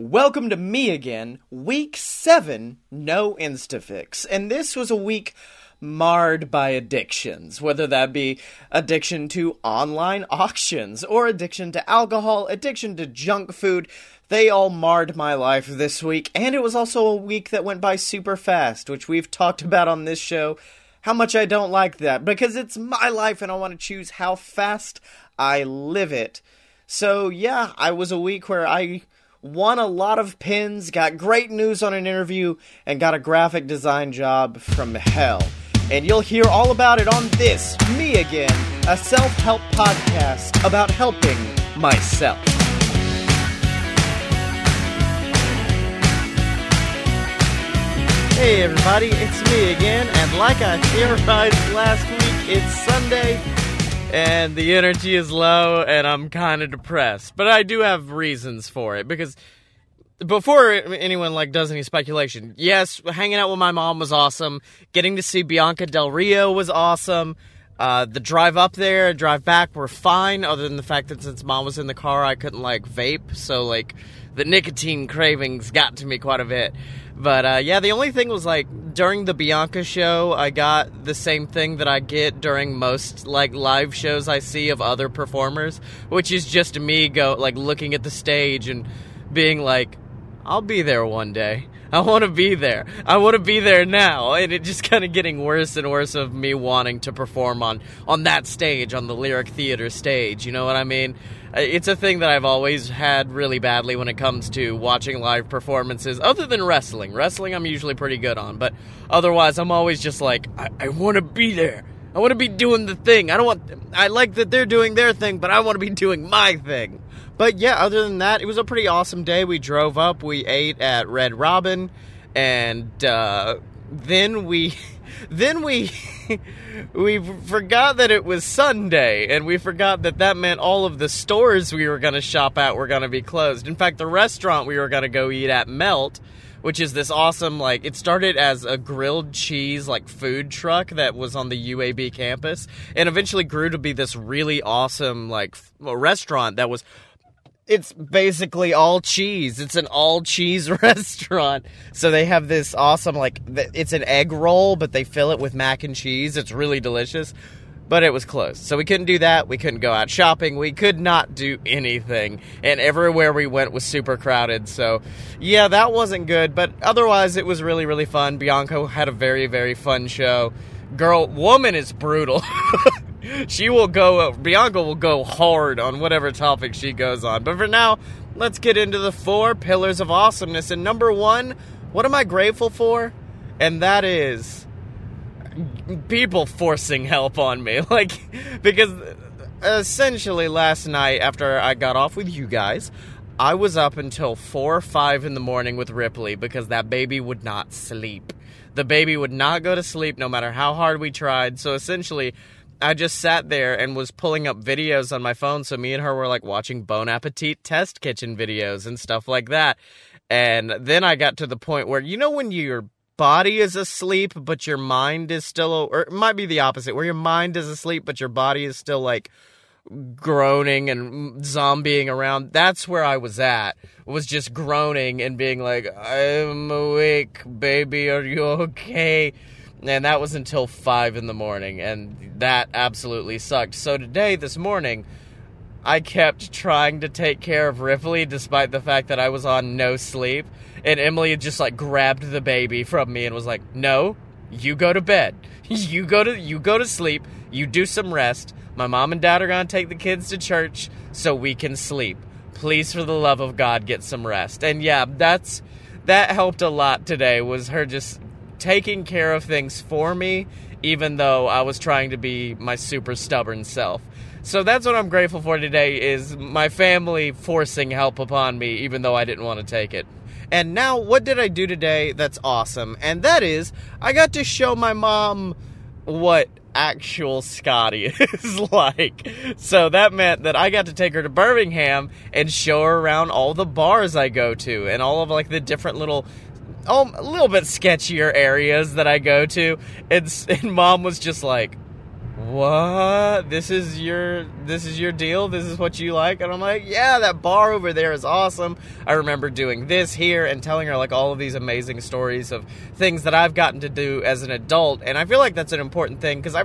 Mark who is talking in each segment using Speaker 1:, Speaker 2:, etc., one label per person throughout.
Speaker 1: Welcome to me again, week seven, no Instafix. And this was a week marred by addictions, whether that be addiction to online auctions or addiction to alcohol, addiction to junk food. They all marred my life this week, and it was also a week that went by super fast, which we've talked about on this show. How much I don't like that because it's my life and I want to choose how fast I live it. So, yeah, I was a week where I won a lot of pins, got great news on an interview, and got a graphic design job from hell. And you'll hear all about it on this, Me Again, a self help podcast about helping myself. Hey everybody, it's me again, and like I theorized last week, it's Sunday, and the energy is low, and I'm kind of depressed. But I do have reasons for it because before anyone like does any speculation, yes, hanging out with my mom was awesome. Getting to see Bianca Del Rio was awesome. Uh, the drive up there, and drive back were fine, other than the fact that since mom was in the car, I couldn't like vape, so like the nicotine cravings got to me quite a bit. But uh, yeah, the only thing was like during the Bianca show, I got the same thing that I get during most like live shows I see of other performers, which is just me go like looking at the stage and being like, I'll be there one day. I want to be there. I want to be there now. And it just kind of getting worse and worse of me wanting to perform on on that stage, on the Lyric Theater stage. You know what I mean? It's a thing that I've always had really badly when it comes to watching live performances, other than wrestling. Wrestling, I'm usually pretty good on, but otherwise, I'm always just like, I, I want to be there. I want to be doing the thing. I don't want. I like that they're doing their thing, but I want to be doing my thing. But yeah, other than that, it was a pretty awesome day. We drove up, we ate at Red Robin, and uh, then we, then we, we forgot that it was Sunday, and we forgot that that meant all of the stores we were going to shop at were going to be closed. In fact, the restaurant we were going to go eat at Melt which is this awesome like it started as a grilled cheese like food truck that was on the UAB campus and eventually grew to be this really awesome like f- restaurant that was it's basically all cheese. It's an all cheese restaurant. So they have this awesome like it's an egg roll but they fill it with mac and cheese. It's really delicious. But it was closed. So we couldn't do that. We couldn't go out shopping. We could not do anything. And everywhere we went was super crowded. So, yeah, that wasn't good. But otherwise, it was really, really fun. Bianca had a very, very fun show. Girl, woman is brutal. she will go, uh, Bianca will go hard on whatever topic she goes on. But for now, let's get into the four pillars of awesomeness. And number one, what am I grateful for? And that is people forcing help on me. Like, because uh, essentially last night after I got off with you guys, I was up until 4 or 5 in the morning with Ripley because that baby would not sleep. The baby would not go to sleep no matter how hard we tried. So essentially, I just sat there and was pulling up videos on my phone. So me and her were like watching Bon Appetit test kitchen videos and stuff like that. And then I got to the point where, you know, when your body is asleep, but your mind is still, or it might be the opposite, where your mind is asleep, but your body is still like groaning and zombieing around. That's where I was at. Was just groaning and being like, "I'm awake, baby. Are you okay?" And that was until five in the morning, and that absolutely sucked. So today, this morning, I kept trying to take care of Ripley despite the fact that I was on no sleep. And Emily just like grabbed the baby from me and was like, "No, you go to bed. You go to you go to sleep. You do some rest. My mom and dad are going to take the kids to church so we can sleep. Please for the love of God get some rest." And yeah, that's that helped a lot today was her just taking care of things for me even though I was trying to be my super stubborn self. So that's what I'm grateful for today is my family forcing help upon me even though I didn't want to take it. And now what did I do today that's awesome? And that is I got to show my mom what actual Scotty is like. So that meant that I got to take her to Birmingham and show her around all the bars I go to and all of like the different little oh, a little bit sketchier areas that I go to. And, and mom was just like, what? This is your this is your deal? This is what you like? And i'm like yeah that bar over there is awesome. I remember doing this here and telling her like all of these amazing stories of things that i've gotten to do as an adult. And i feel like that's an important thing because i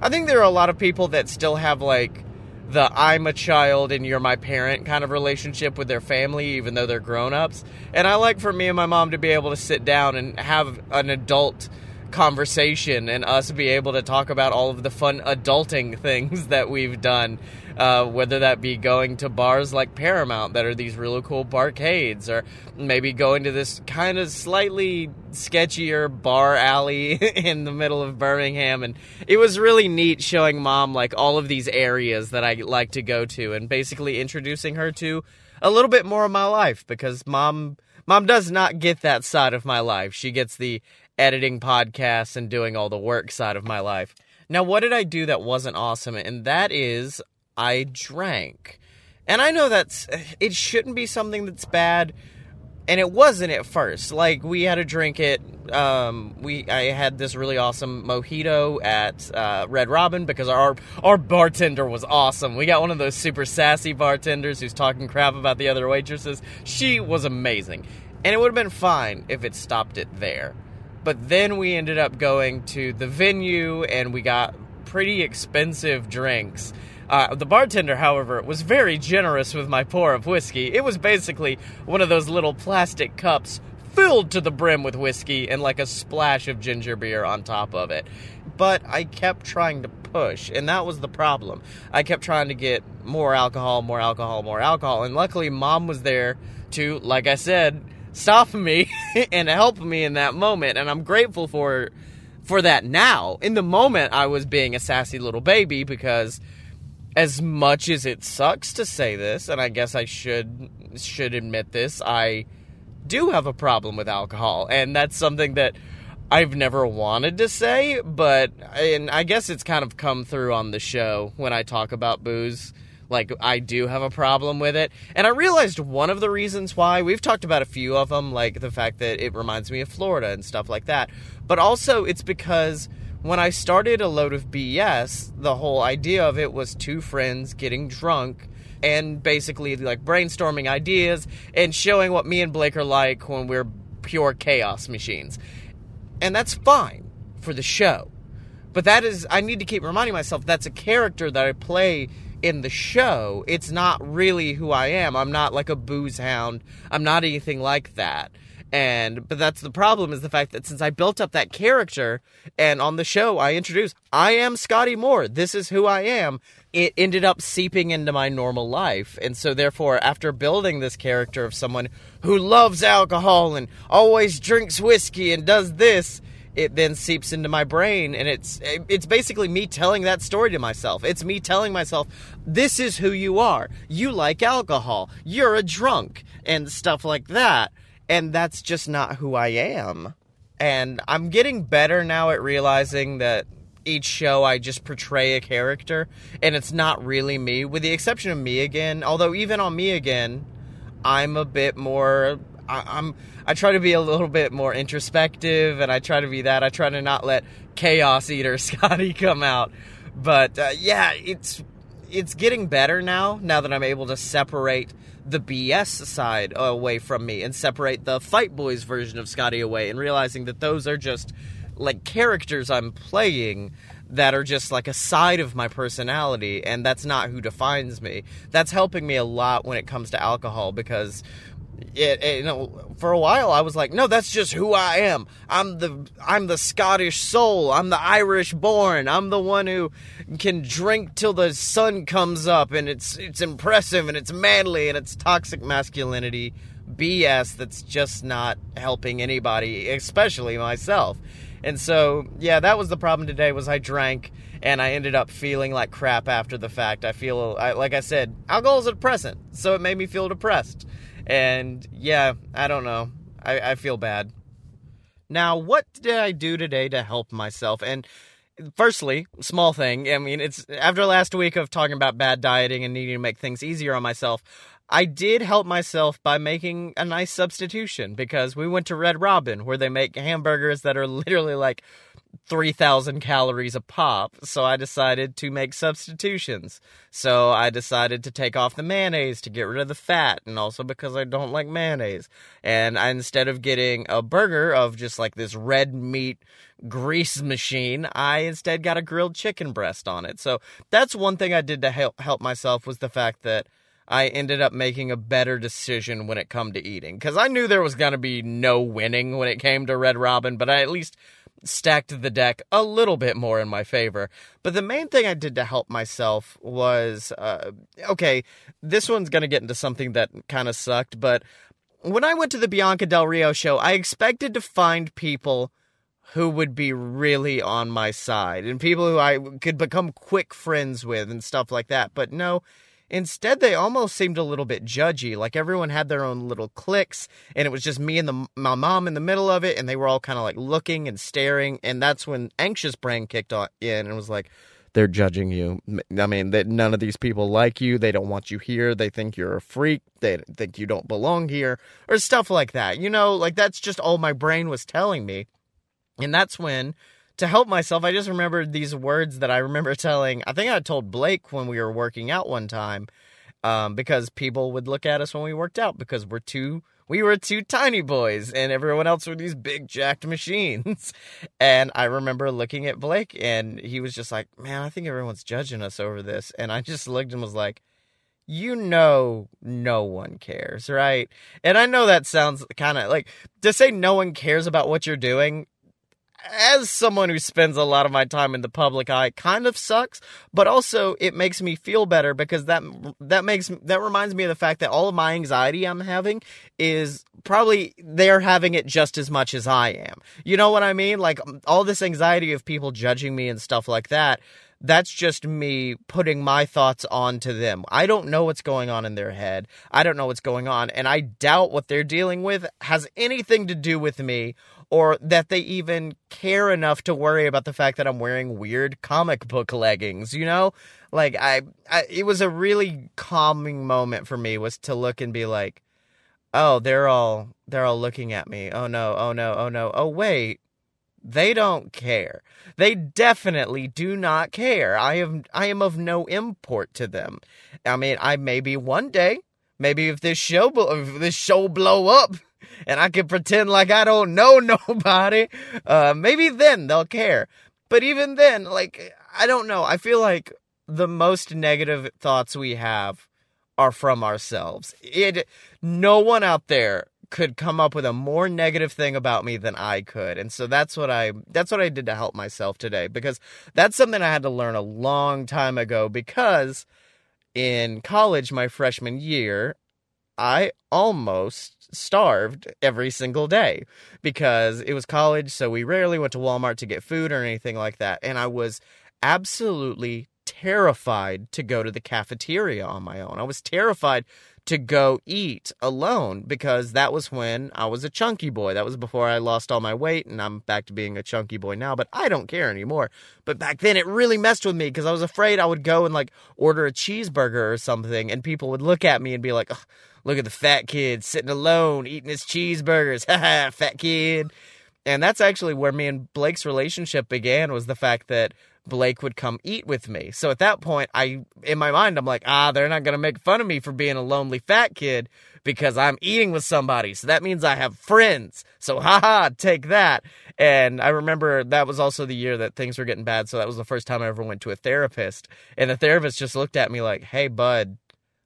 Speaker 1: i think there are a lot of people that still have like the i'm a child and you're my parent kind of relationship with their family even though they're grown-ups and i like for me and my mom to be able to sit down and have an adult conversation and us be able to talk about all of the fun adulting things that we've done. Uh, whether that be going to bars like Paramount that are these really cool barcades, or maybe going to this kind of slightly sketchier bar alley in the middle of Birmingham. And it was really neat showing mom like all of these areas that I like to go to and basically introducing her to a little bit more of my life because mom mom does not get that side of my life. She gets the editing podcasts and doing all the work side of my life. Now, what did I do that wasn't awesome? And that is I drank. And I know that's it shouldn't be something that's bad and it wasn't at first. Like we had a drink it. Um, we I had this really awesome mojito at uh, Red Robin because our our bartender was awesome. We got one of those super sassy bartenders who's talking crap about the other waitresses. She was amazing, and it would have been fine if it stopped it there. But then we ended up going to the venue and we got pretty expensive drinks. Uh, the bartender, however, was very generous with my pour of whiskey. It was basically one of those little plastic cups filled to the brim with whiskey and like a splash of ginger beer on top of it. But I kept trying to push, and that was the problem. I kept trying to get more alcohol, more alcohol, more alcohol, and luckily, mom was there to, like I said, stop me and help me in that moment and I'm grateful for for that now. In the moment I was being a sassy little baby because as much as it sucks to say this and I guess I should should admit this, I do have a problem with alcohol and that's something that I've never wanted to say, but and I guess it's kind of come through on the show when I talk about booze like I do have a problem with it. And I realized one of the reasons why we've talked about a few of them, like the fact that it reminds me of Florida and stuff like that. But also, it's because when I started a load of BS, the whole idea of it was two friends getting drunk and basically like brainstorming ideas and showing what me and Blake are like when we're pure chaos machines. And that's fine for the show. But that is, I need to keep reminding myself that's a character that I play in the show, it's not really who I am. I'm not like a booze hound. I'm not anything like that. And but that's the problem is the fact that since I built up that character and on the show I introduced I am Scotty Moore. This is who I am. It ended up seeping into my normal life. And so therefore after building this character of someone who loves alcohol and always drinks whiskey and does this, it then seeps into my brain and it's it's basically me telling that story to myself it's me telling myself this is who you are you like alcohol you're a drunk and stuff like that and that's just not who i am and i'm getting better now at realizing that each show I just portray a character and it's not really me with the exception of me again although even on me again I'm a bit more I, am I try to be a little bit more introspective, and I try to be that. I try to not let chaos eater Scotty come out. But uh, yeah, it's it's getting better now. Now that I'm able to separate the BS side away from me and separate the Fight Boys version of Scotty away, and realizing that those are just like characters I'm playing that are just like a side of my personality and that's not who defines me. That's helping me a lot when it comes to alcohol because it, it, you know, for a while I was like, no, that's just who I am. I'm the I'm the Scottish soul. I'm the Irish born. I'm the one who can drink till the sun comes up, and it's it's impressive and it's manly and it's toxic masculinity BS that's just not helping anybody, especially myself. And so, yeah, that was the problem today. Was I drank and I ended up feeling like crap after the fact. I feel I, like I said, alcohol is a depressant, so it made me feel depressed. And yeah, I don't know. I, I feel bad. Now, what did I do today to help myself? And firstly, small thing. I mean, it's after last week of talking about bad dieting and needing to make things easier on myself. I did help myself by making a nice substitution because we went to Red Robin where they make hamburgers that are literally like 3,000 calories a pop, so I decided to make substitutions. So I decided to take off the mayonnaise to get rid of the fat, and also because I don't like mayonnaise. And I, instead of getting a burger of just like this red meat grease machine, I instead got a grilled chicken breast on it. So that's one thing I did to help help myself was the fact that I ended up making a better decision when it come to eating because I knew there was going to be no winning when it came to Red Robin, but I at least stacked the deck a little bit more in my favor. But the main thing I did to help myself was uh, okay, this one's going to get into something that kind of sucked, but when I went to the Bianca Del Rio show, I expected to find people who would be really on my side and people who I could become quick friends with and stuff like that. But no, Instead, they almost seemed a little bit judgy. Like everyone had their own little cliques, and it was just me and the, my mom in the middle of it, and they were all kind of like looking and staring. And that's when anxious brain kicked on in and was like, "They're judging you. I mean, that none of these people like you. They don't want you here. They think you're a freak. They think you don't belong here, or stuff like that. You know, like that's just all my brain was telling me. And that's when to help myself, I just remembered these words that I remember telling. I think I told Blake when we were working out one time, um, because people would look at us when we worked out because we're two. We were two tiny boys, and everyone else were these big jacked machines. and I remember looking at Blake, and he was just like, "Man, I think everyone's judging us over this." And I just looked and was like, you know no one cares, right? And I know that sounds kind of like to say no one cares about what you're doing as someone who spends a lot of my time in the public eye kind of sucks but also it makes me feel better because that that makes that reminds me of the fact that all of my anxiety I'm having is probably they're having it just as much as I am you know what I mean like um, all this anxiety of people judging me and stuff like that that's just me putting my thoughts onto them. I don't know what's going on in their head. I don't know what's going on. And I doubt what they're dealing with has anything to do with me or that they even care enough to worry about the fact that I'm wearing weird comic book leggings, you know? Like I, I it was a really calming moment for me was to look and be like, "Oh, they're all they're all looking at me. Oh no, oh no, oh no. Oh wait. They don't care. They definitely do not care. I am I am of no import to them. I mean, I maybe one day, maybe if this show if this show blow up, and I can pretend like I don't know nobody, uh, maybe then they'll care. But even then, like, I don't know. I feel like the most negative thoughts we have are from ourselves. It, no one out there could come up with a more negative thing about me than I could. And so that's what I that's what I did to help myself today because that's something I had to learn a long time ago because in college my freshman year I almost starved every single day because it was college, so we rarely went to Walmart to get food or anything like that. And I was absolutely terrified to go to the cafeteria on my own. I was terrified to go eat alone because that was when I was a chunky boy. That was before I lost all my weight and I'm back to being a chunky boy now, but I don't care anymore. But back then it really messed with me because I was afraid I would go and like order a cheeseburger or something and people would look at me and be like, look at the fat kid sitting alone eating his cheeseburgers. Ha fat kid. And that's actually where me and Blake's relationship began was the fact that Blake would come eat with me. So at that point, I, in my mind, I'm like, ah, they're not going to make fun of me for being a lonely fat kid because I'm eating with somebody. So that means I have friends. So haha, take that. And I remember that was also the year that things were getting bad. So that was the first time I ever went to a therapist. And the therapist just looked at me like, hey, bud,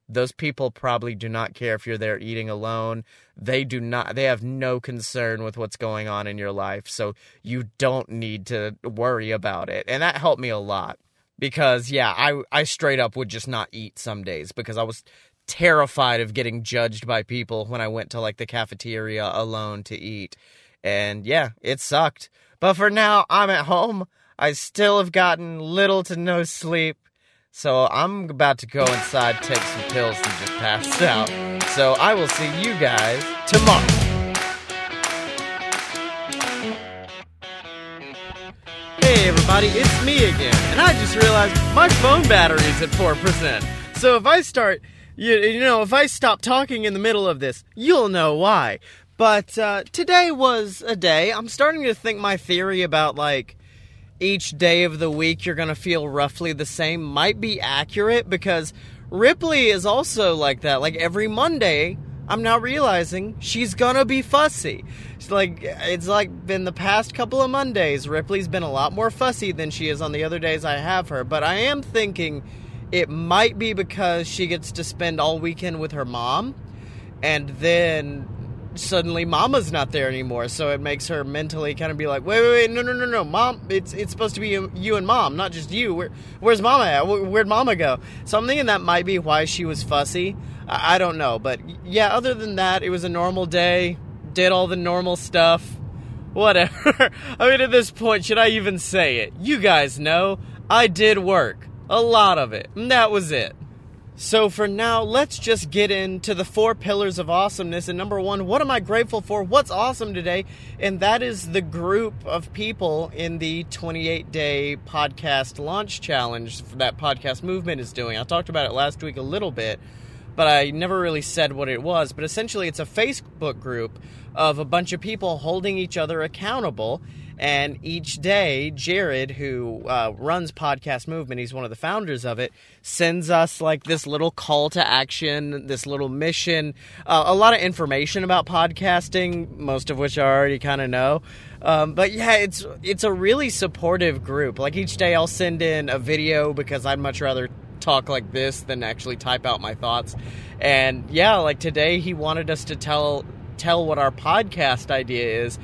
Speaker 1: those people probably do not care if you're there eating alone. They do not, they have no concern with what's going on in your life. So you don't need to worry about it. And that helped me a lot because, yeah, I, I straight up would just not eat some days because I was terrified of getting judged by people when I went to like the cafeteria alone to eat. And yeah, it sucked. But for now, I'm at home. I still have gotten little to no sleep. So I'm about to go inside, take some pills, and just pass out. So I will see you guys tomorrow. Hey everybody, it's me again, and I just realized my phone battery's at 4%. So if I start, you, you know, if I stop talking in the middle of this, you'll know why. But uh, today was a day. I'm starting to think my theory about like each day of the week you're going to feel roughly the same might be accurate because Ripley is also like that. Like every Monday, I'm now realizing she's gonna be fussy. It's like it's like been the past couple of Mondays. Ripley's been a lot more fussy than she is on the other days I have her. But I am thinking it might be because she gets to spend all weekend with her mom, and then suddenly mama's not there anymore. So it makes her mentally kind of be like wait wait wait no no no no. Mom it's it's supposed to be you, you and mom not just you. Where, where's mama at? Where'd mama go? So i'm thinking that might be why she was fussy. I, I don't know. But yeah other than that it was a normal day. Did all the normal stuff. Whatever. I mean at this point should i even say it? You guys know. I did work. A lot of it. And that was it so for now, let's just get into the four pillars of awesomeness. And number one, what am I grateful for? What's awesome today? And that is the group of people in the 28 day podcast launch challenge that podcast movement is doing. I talked about it last week a little bit, but I never really said what it was. But essentially, it's a Facebook group of a bunch of people holding each other accountable and each day, Jared, who uh, runs Podcast Movement, he's one of the founders of it, sends us like this little call to action, this little mission, uh, a lot of information about podcasting, most of which I already kind of know. Um, but yeah, it's it's a really supportive group. Like each day, I'll send in a video because I'd much rather talk like this than actually type out my thoughts. And yeah, like today, he wanted us to tell tell what our podcast idea is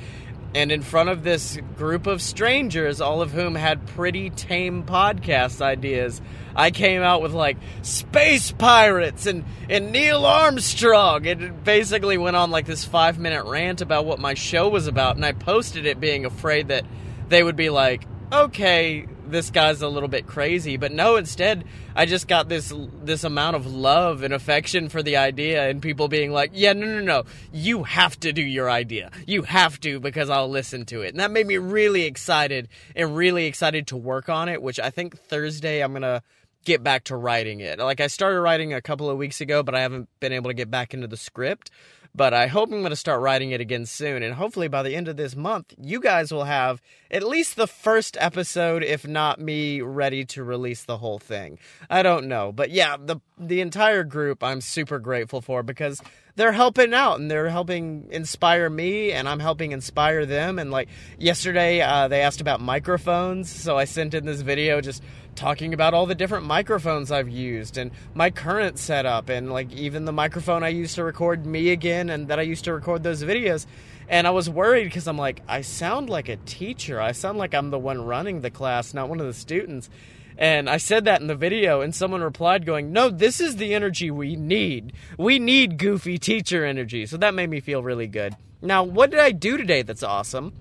Speaker 1: and in front of this group of strangers, all of whom had pretty tame podcast ideas, I came out with like space pirates and, and Neil Armstrong. It basically went on like this five minute rant about what my show was about, and I posted it being afraid that they would be like, okay, this guy's a little bit crazy. But no, instead, I just got this this amount of love and affection for the idea, and people being like, "Yeah, no, no, no, you have to do your idea. You have to because I'll listen to it." And that made me really excited and really excited to work on it. Which I think Thursday I'm gonna get back to writing it. Like I started writing a couple of weeks ago, but I haven't been able to get back into the script. But I hope I'm going to start writing it again soon. And hopefully by the end of this month, you guys will have at least the first episode, if not me, ready to release the whole thing. I don't know. But yeah, the, the entire group I'm super grateful for because they're helping out and they're helping inspire me and I'm helping inspire them. And like yesterday, uh, they asked about microphones. So I sent in this video just talking about all the different microphones I've used and my current setup and like even the microphone I used to record me again and that I used to record those videos. And I was worried because I'm like, I sound like a teacher. I sound like I'm the one running the class, not one of the students. And I said that in the video, and someone replied, going, No, this is the energy we need. We need goofy teacher energy. So that made me feel really good. Now, what did I do today that's awesome?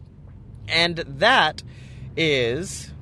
Speaker 1: And that is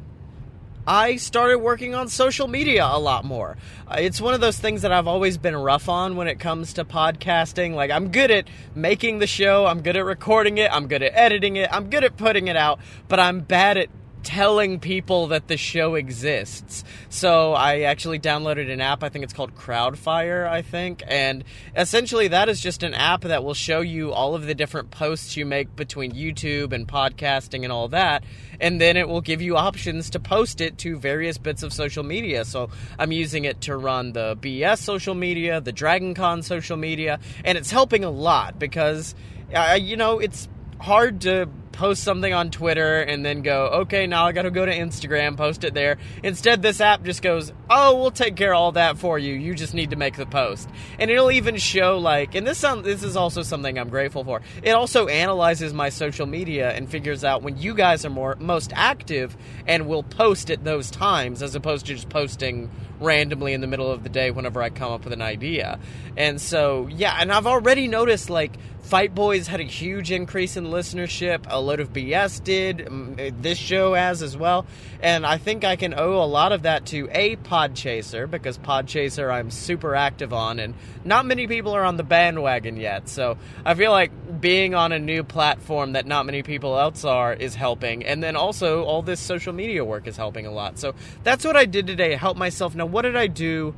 Speaker 1: I started working on social media a lot more. Uh, it's one of those things that I've always been rough on when it comes to podcasting. Like, I'm good at making the show, I'm good at recording it, I'm good at editing it, I'm good at putting it out, but I'm bad at telling people that the show exists. So I actually downloaded an app, I think it's called Crowdfire, I think. And essentially, that is just an app that will show you all of the different posts you make between YouTube and podcasting and all that. And then it will give you options to post it to various bits of social media. So I'm using it to run the BS social media, the DragonCon social media, and it's helping a lot because, uh, you know, it's hard to post something on Twitter and then go, okay, now I got to go to Instagram, post it there. Instead, this app just goes, oh, we'll take care of all that for you. You just need to make the post. And it'll even show like, and this this is also something I'm grateful for. It also analyzes my social media and figures out when you guys are more most active and will post at those times as opposed to just posting randomly in the middle of the day whenever I come up with an idea. And so, yeah, and I've already noticed like Fight Boys had a huge increase in listenership. A load of BS did. Mm, this show has as well. And I think I can owe a lot of that to A, Podchaser, because Podchaser I'm super active on, and not many people are on the bandwagon yet. So I feel like being on a new platform that not many people else are is helping. And then also, all this social media work is helping a lot. So that's what I did today. Help myself. Now, what did I do?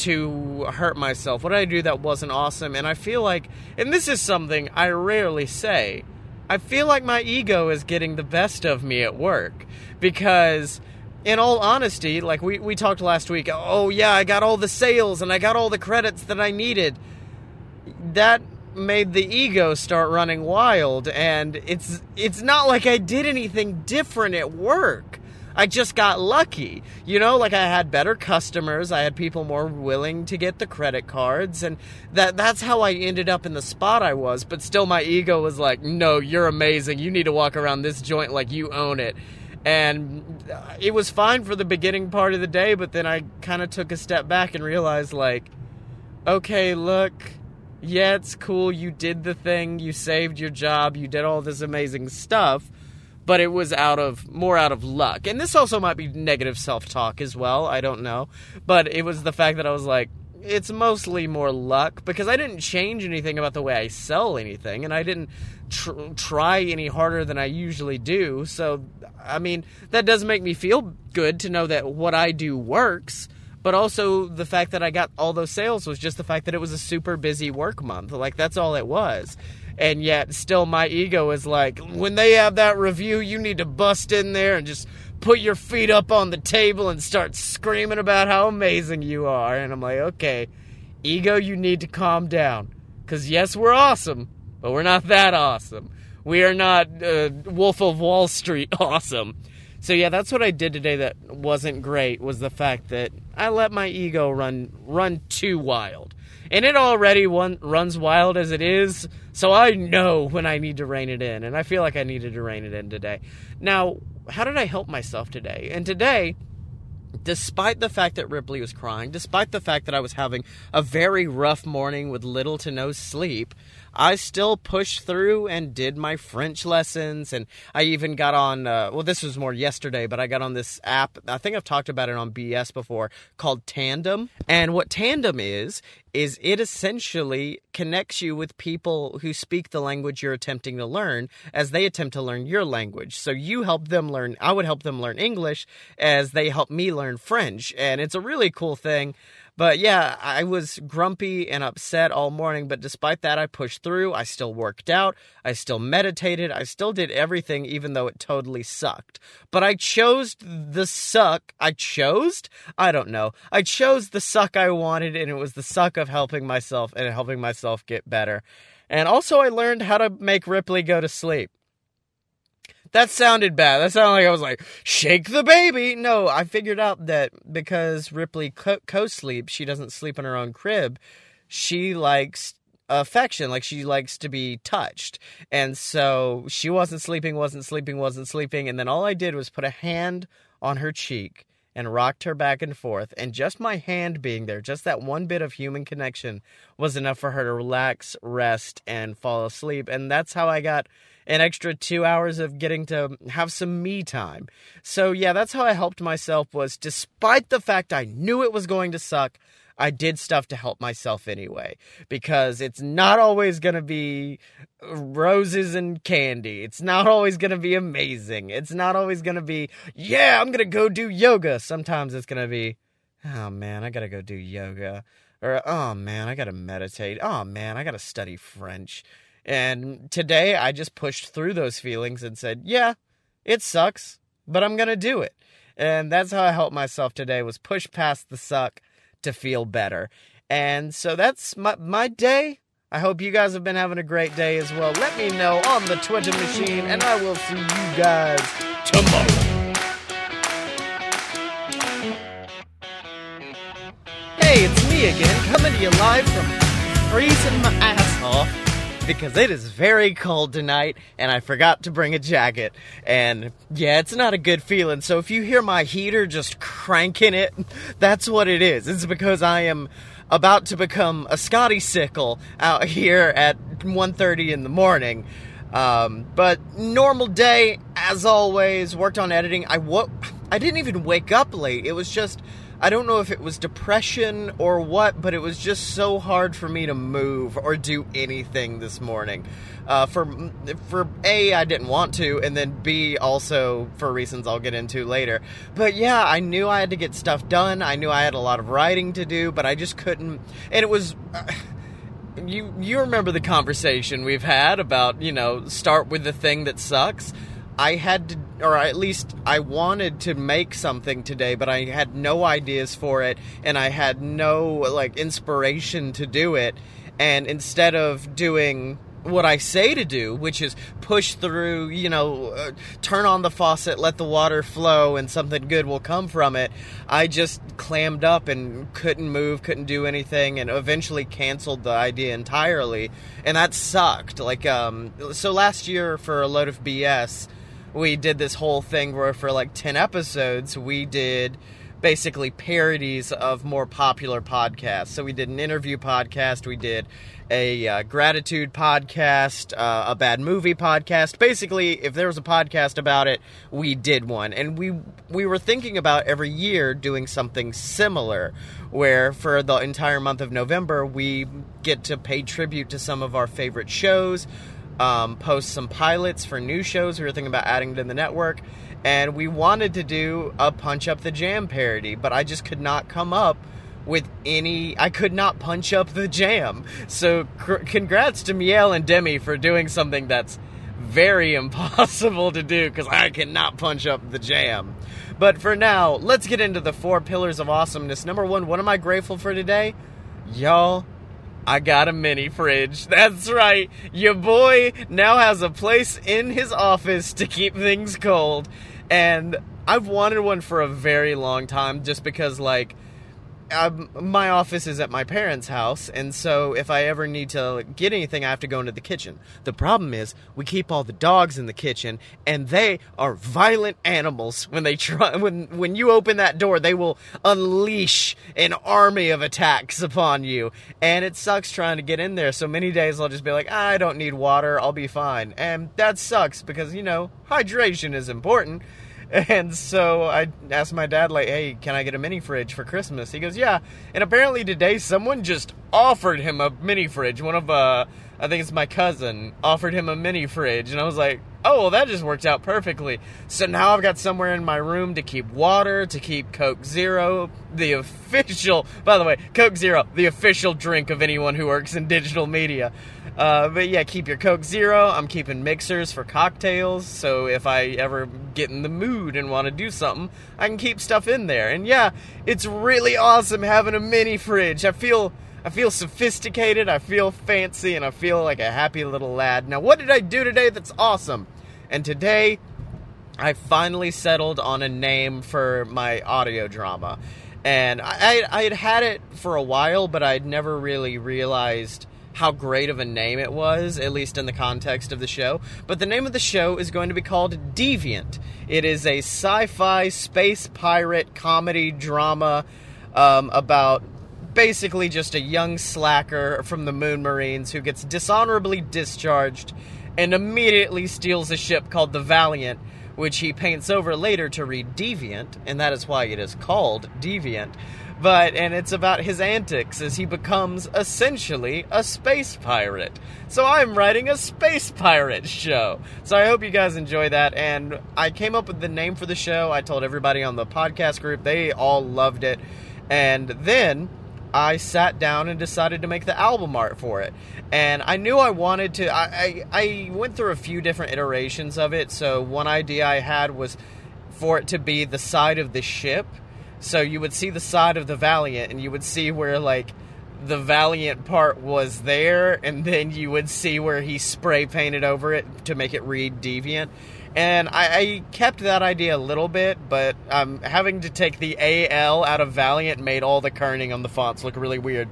Speaker 1: To hurt myself? What did I do that wasn't awesome? And I feel like, and this is something I rarely say, I feel like my ego is getting the best of me at work because in all honesty, like we, we talked last week, oh yeah, I got all the sales and I got all the credits that I needed. That made the ego start running wild and it's it's not like I did anything different at work. I just got lucky. You know, like I had better customers, I had people more willing to get the credit cards and that that's how I ended up in the spot I was, but still my ego was like, "No, you're amazing. You need to walk around this joint like you own it." And uh, it was fine for the beginning part of the day, but then I kind of took a step back and realized like, "Okay, look, yeah, it's cool. You did the thing. You saved your job. You did all this amazing stuff." But it was out of more out of luck. And this also might be negative self-talk as well, I don't know. But it was the fact that I was like it's mostly more luck because I didn't change anything about the way I sell anything and I didn't tr- try any harder than I usually do. So I mean, that does make me feel good to know that what I do works but also the fact that I got all those sales was just the fact that it was a super busy work month. Like that's all it was and yet still my ego is like when they have that review you need to bust in there and just put your feet up on the table and start screaming about how amazing you are. And i'm like okay ego you need to calm down. Because yes we're awesome but we're not that awesome. We are not uh, wolf of wall street awesome. So yeah that's what i did today that wasn't great was the fact that i let my ego run run too wild and it already runs wild as it is. So I know when I need to rein it in, and I feel like I needed to rein it in today. Now, how did I help myself today? And today, despite the fact that Ripley was crying, despite the fact that I was having a very rough morning with little to no sleep, I still pushed through and did my French lessons. And I even got on, uh, well, this was more yesterday, but I got on this app. I think I've talked about it on BS before called Tandem. And what Tandem is, is it essentially connects you with people who speak the language you're attempting to learn as they attempt to learn your language. So you help them learn, I would help them learn English as they help me learn French. And it's a really cool thing. But yeah, I was grumpy and upset all morning, but despite that, I pushed through. I still worked out. I still meditated. I still did everything, even though it totally sucked. But I chose the suck. I chose? I don't know. I chose the suck I wanted, and it was the suck of helping myself and helping myself get better. And also, I learned how to make Ripley go to sleep. That sounded bad. That sounded like I was like, shake the baby. No, I figured out that because Ripley co sleeps, she doesn't sleep in her own crib. She likes affection, like she likes to be touched. And so she wasn't sleeping, wasn't sleeping, wasn't sleeping. And then all I did was put a hand on her cheek and rocked her back and forth. And just my hand being there, just that one bit of human connection, was enough for her to relax, rest, and fall asleep. And that's how I got an extra two hours of getting to have some me time. So yeah, that's how I helped myself was despite the fact I knew it was going to suck, I did stuff to help myself anyway because it's not always going to be roses and candy. It's not always going to be amazing. It's not always going to be, yeah, I'm going to go do yoga. Sometimes it's going to be, oh man, I got to go do yoga. Or, oh man, I got to meditate. Oh man, I got to study French. And today I just pushed through those feelings and said, yeah, it sucks, but I'm going to do it. And that's how I helped myself today was push past the suck to feel better. And so that's my my day. I hope you guys have been having a great day as well. Let me know on the Twitter machine and I will see you guys tomorrow. Hey, it's me again, coming to you live from freezing my ass off because it is very cold tonight and I forgot to bring a jacket. And yeah, it's not a good feeling. So if you hear my heater just cranking it, that's what it is. It's because I am about to become a Scotty sickle out here at 1:30 in the morning. Um, but normal day, as always, worked on editing. I wo- I didn't even wake up late. It was just I don't know if it was depression or what, but it was just so hard for me to move or do anything this morning. Uh, for for a, I didn't want to, and then B, also for reasons I'll get into later. But yeah, I knew I had to get stuff done. I knew I had a lot of writing to do, but I just couldn't. And it was. You you remember the conversation we've had about you know start with the thing that sucks. I had to, or at least I wanted to make something today, but I had no ideas for it, and I had no like inspiration to do it. And instead of doing what I say to do, which is push through, you know, uh, turn on the faucet, let the water flow, and something good will come from it. I just clammed up and couldn't move, couldn't do anything, and eventually canceled the idea entirely. And that sucked. Like, um, so last year for a load of BS, we did this whole thing where for like 10 episodes, we did basically parodies of more popular podcasts. So we did an interview podcast, we did a uh, gratitude podcast, uh, a bad movie podcast. Basically, if there was a podcast about it, we did one, and we we were thinking about every year doing something similar, where for the entire month of November we get to pay tribute to some of our favorite shows. Um, post some pilots for new shows we were thinking about adding to the network and we wanted to do a punch up the jam parody but i just could not come up with any. I could not punch up the jam. So, cr- congrats to Miel and Demi for doing something that's very impossible to do because I cannot punch up the jam. But for now, let's get into the four pillars of awesomeness. Number one, what am I grateful for today? Y'all, I got a mini fridge. That's right. Your boy now has a place in his office to keep things cold. And I've wanted one for a very long time just because, like, um, my office is at my parents' house, and so if I ever need to get anything, I have to go into the kitchen. The problem is we keep all the dogs in the kitchen, and they are violent animals. When they try, when when you open that door, they will unleash an army of attacks upon you, and it sucks trying to get in there. So many days I'll just be like, I don't need water, I'll be fine, and that sucks because you know hydration is important. And so I asked my dad, like, hey, can I get a mini fridge for Christmas? He goes, yeah. And apparently today someone just offered him a mini fridge. One of, uh, I think it's my cousin, offered him a mini fridge. And I was like, oh, well, that just worked out perfectly. So now I've got somewhere in my room to keep water, to keep Coke Zero, the official, by the way, Coke Zero, the official drink of anyone who works in digital media. Uh, but yeah, keep your Coke Zero. I'm keeping mixers for cocktails, so if I ever get in the mood and want to do something, I can keep stuff in there. And yeah, it's really awesome having a mini fridge. I feel I feel sophisticated, I feel fancy, and I feel like a happy little lad. Now, what did I do today that's awesome? And today, I finally settled on a name for my audio drama. And I, I, I had had it for a while, but I'd never really realized how great of a name it was, at least in the context of the show. But the name of the show is going to be called Deviant. It is a sci fi space pirate comedy drama um, about basically just a young slacker from the Moon Marines who gets dishonorably discharged and immediately steals a ship called the Valiant, which he paints over later to read Deviant, and that is why it is called Deviant but and it's about his antics as he becomes essentially a space pirate. So I'm writing a space pirate show. So I hope you guys enjoy that and I came up with the name for the show. I told everybody on the podcast group. They all loved it. And then I sat down and decided to make the album art for it. And I knew I wanted to I, I, I went through a few different iterations of it. So one idea I had was for it to be the side of the ship so you would see the side of the Valiant, and you would see where like the Valiant part was there, and then you would see where he spray painted over it to make it read Deviant. And I, I kept that idea a little bit, but um, having to take the AL out of Valiant made all the kerning on the fonts look really weird.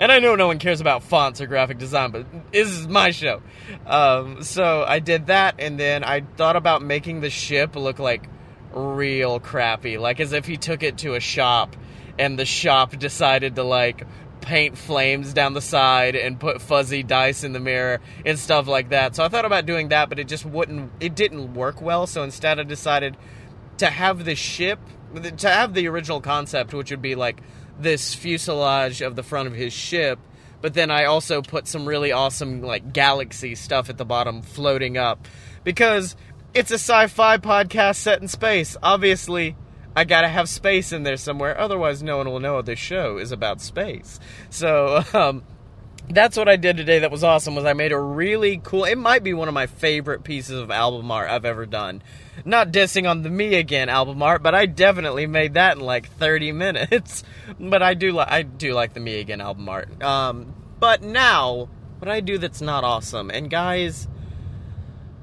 Speaker 1: And I know no one cares about fonts or graphic design, but this is my show. Um, so I did that, and then I thought about making the ship look like real crappy, like as if he took it to a shop and the shop decided to like paint flames down the side and put fuzzy dice in the mirror and stuff like that. So I thought about doing that, but it just wouldn't it didn't work well, so instead I decided to have the ship to have the original concept which would be like this fuselage of the front of his ship but then I also put some really awesome like galaxy stuff at the bottom floating up because it's a sci fi podcast set in space. Obviously, I gotta have space in there somewhere, otherwise, no one will know this show is about space. So, um, that's what I did today that was awesome was I made a really cool it might be one of my favorite pieces of album art I've ever done. Not dissing on the Me Again album art, but I definitely made that in like 30 minutes. but I do like I do like the Me Again album art. Um but now what I do that's not awesome. And guys,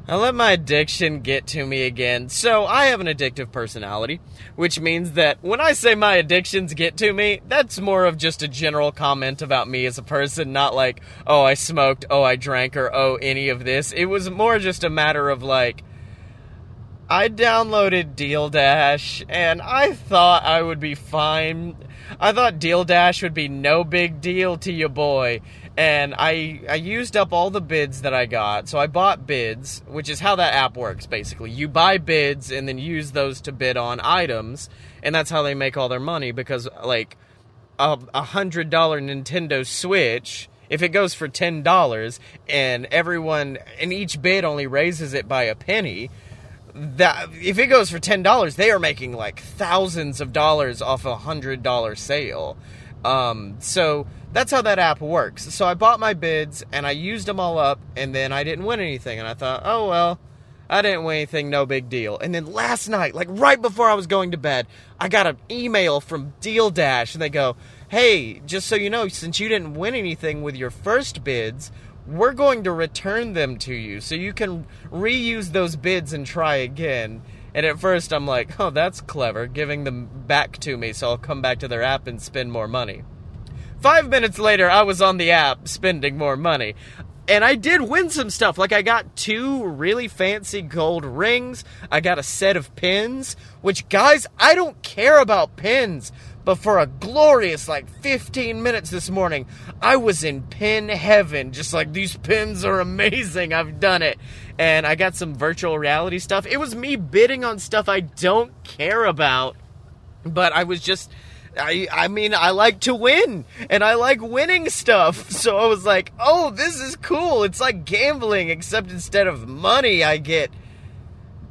Speaker 1: I let my addiction get to me again. So I have an addictive personality, which means that when I say my addictions get to me, that's more of just a general comment about me as a person, not like, oh, I smoked, oh, I drank, or oh, any of this. It was more just a matter of like, I downloaded Deal Dash and I thought I would be fine. I thought Deal Dash would be no big deal to you boy and I I used up all the bids that I got. So I bought bids, which is how that app works basically. You buy bids and then use those to bid on items, and that's how they make all their money because like a, a hundred dollar Nintendo Switch. If it goes for ten dollars and everyone and each bid only raises it by a penny, that if it goes for ten dollars, they are making like thousands of dollars off a hundred dollar sale. Um, so that's how that app works. So I bought my bids and I used them all up, and then I didn't win anything. And I thought, oh well, I didn't win anything, no big deal. And then last night, like right before I was going to bed, I got an email from Deal Dash, and they go, hey, just so you know, since you didn't win anything with your first bids, we're going to return them to you so you can reuse those bids and try again. And at first, I'm like, oh, that's clever, giving them back to me so I'll come back to their app and spend more money. Five minutes later, I was on the app spending more money. And I did win some stuff. Like, I got two really fancy gold rings. I got a set of pins, which, guys, I don't care about pins. But for a glorious, like, 15 minutes this morning, I was in pin heaven. Just like, these pins are amazing. I've done it. And I got some virtual reality stuff. It was me bidding on stuff I don't care about. But I was just I I mean I like to win and I like winning stuff. So I was like, "Oh, this is cool. It's like gambling except instead of money I get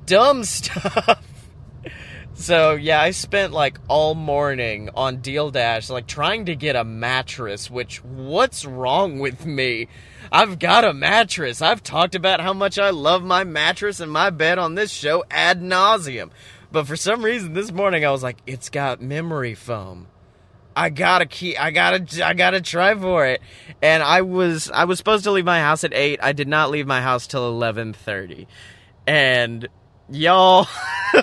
Speaker 1: dumb stuff." so, yeah, I spent like all morning on Deal Dash like trying to get a mattress, which what's wrong with me? I've got a mattress. I've talked about how much I love my mattress and my bed on this show ad nauseum. But for some reason this morning I was like, it's got memory foam. I gotta keep. I gotta. I gotta try for it. And I was. I was supposed to leave my house at eight. I did not leave my house till eleven thirty. And y'all,